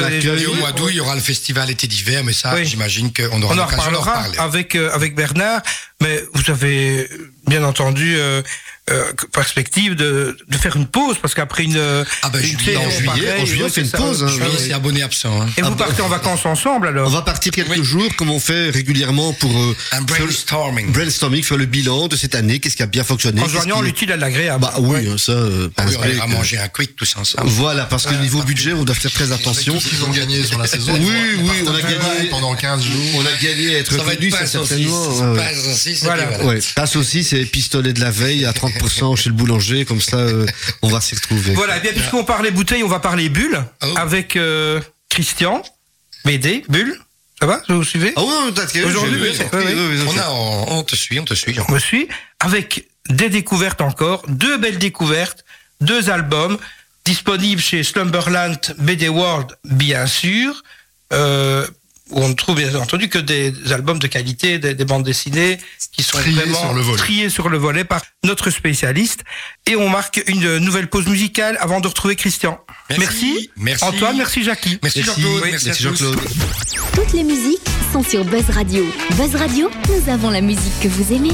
G: au mois d'août, il y aura le festival été d'hiver, mais ça,
A: Oui.
G: j'imagine qu'on aura
A: On en
G: l'occasion d'en reparler.
A: avec euh, avec Bernard, mais vous avez euh, bien entendu euh, euh, perspective de, de faire une pause parce qu'après une,
G: Ah ben,
A: une
G: juillet, en juillet,
C: en juillet, on
A: ouais,
C: fait une
A: ça,
C: pause, hein.
A: Ouais.
G: Juillet, c'est abonné absent. hein.
A: Et vous partez en vacances ensemble alors
C: On va partir quelques
G: Oui.
C: jours comme on fait régulièrement pour euh,
G: Un
C: faire le-
G: brainstorming.
C: brainstorming, faire le bilan de cette année, qu'est-ce qui a bien fonctionné.
A: En joignant
C: qui-
A: l'utile à l'agréable.
C: Bah oui, ça. euh,
G: Ah oui,
C: passe
G: on
C: break, euh,
G: manger un quick tous ensemble.
C: Voilà, parce que niveau budget, on doit faire très attention.
H: Qu'ils ont gagné sur la saison.
C: Oui,
H: ils
C: oui, on a gagné-
H: pendant 15 jours.
C: On a gagné à être
G: Ça va
C: connu,
G: être
C: ça certainement. ouais, ouais.
G: Saucisse, et
A: Voilà.
C: Ouais, passe aussi, c'est pistolet de la veille à 30% chez le boulanger, comme ça, euh, on va s'y retrouver.
A: Voilà, et bien puisqu'on parlait bouteille, on va parler bulle
G: Oh.
A: Avec euh, Christian, BD, bulle. Ça va Vous suivez
C: Ah oui,
A: Aujourd'hui,
C: oui,
A: oui,
C: oui,
A: oui, oui.
C: oui, oui,
G: On, a, on, on te suit, on te suit.
A: On me suit avec des découvertes encore, deux belles découvertes, deux albums disponibles chez Slumberland BD World, bien sûr, euh, où on ne trouve bien entendu que des albums de qualité, des, des bandes dessinées qui sont
H: Triés
A: vraiment
H: sur le
A: triées sur le volet par notre spécialiste. Et on marque une nouvelle pause musicale avant de retrouver Christian.
G: Merci. Merci.
A: Antoine, merci Jackie.
G: Merci,
C: Merci,
G: Jean-Claude.
C: merci. Jean-Claude.
F: Toutes les musiques sont sur Buzz Radio. Buzz Radio, nous avons la musique que vous aimez.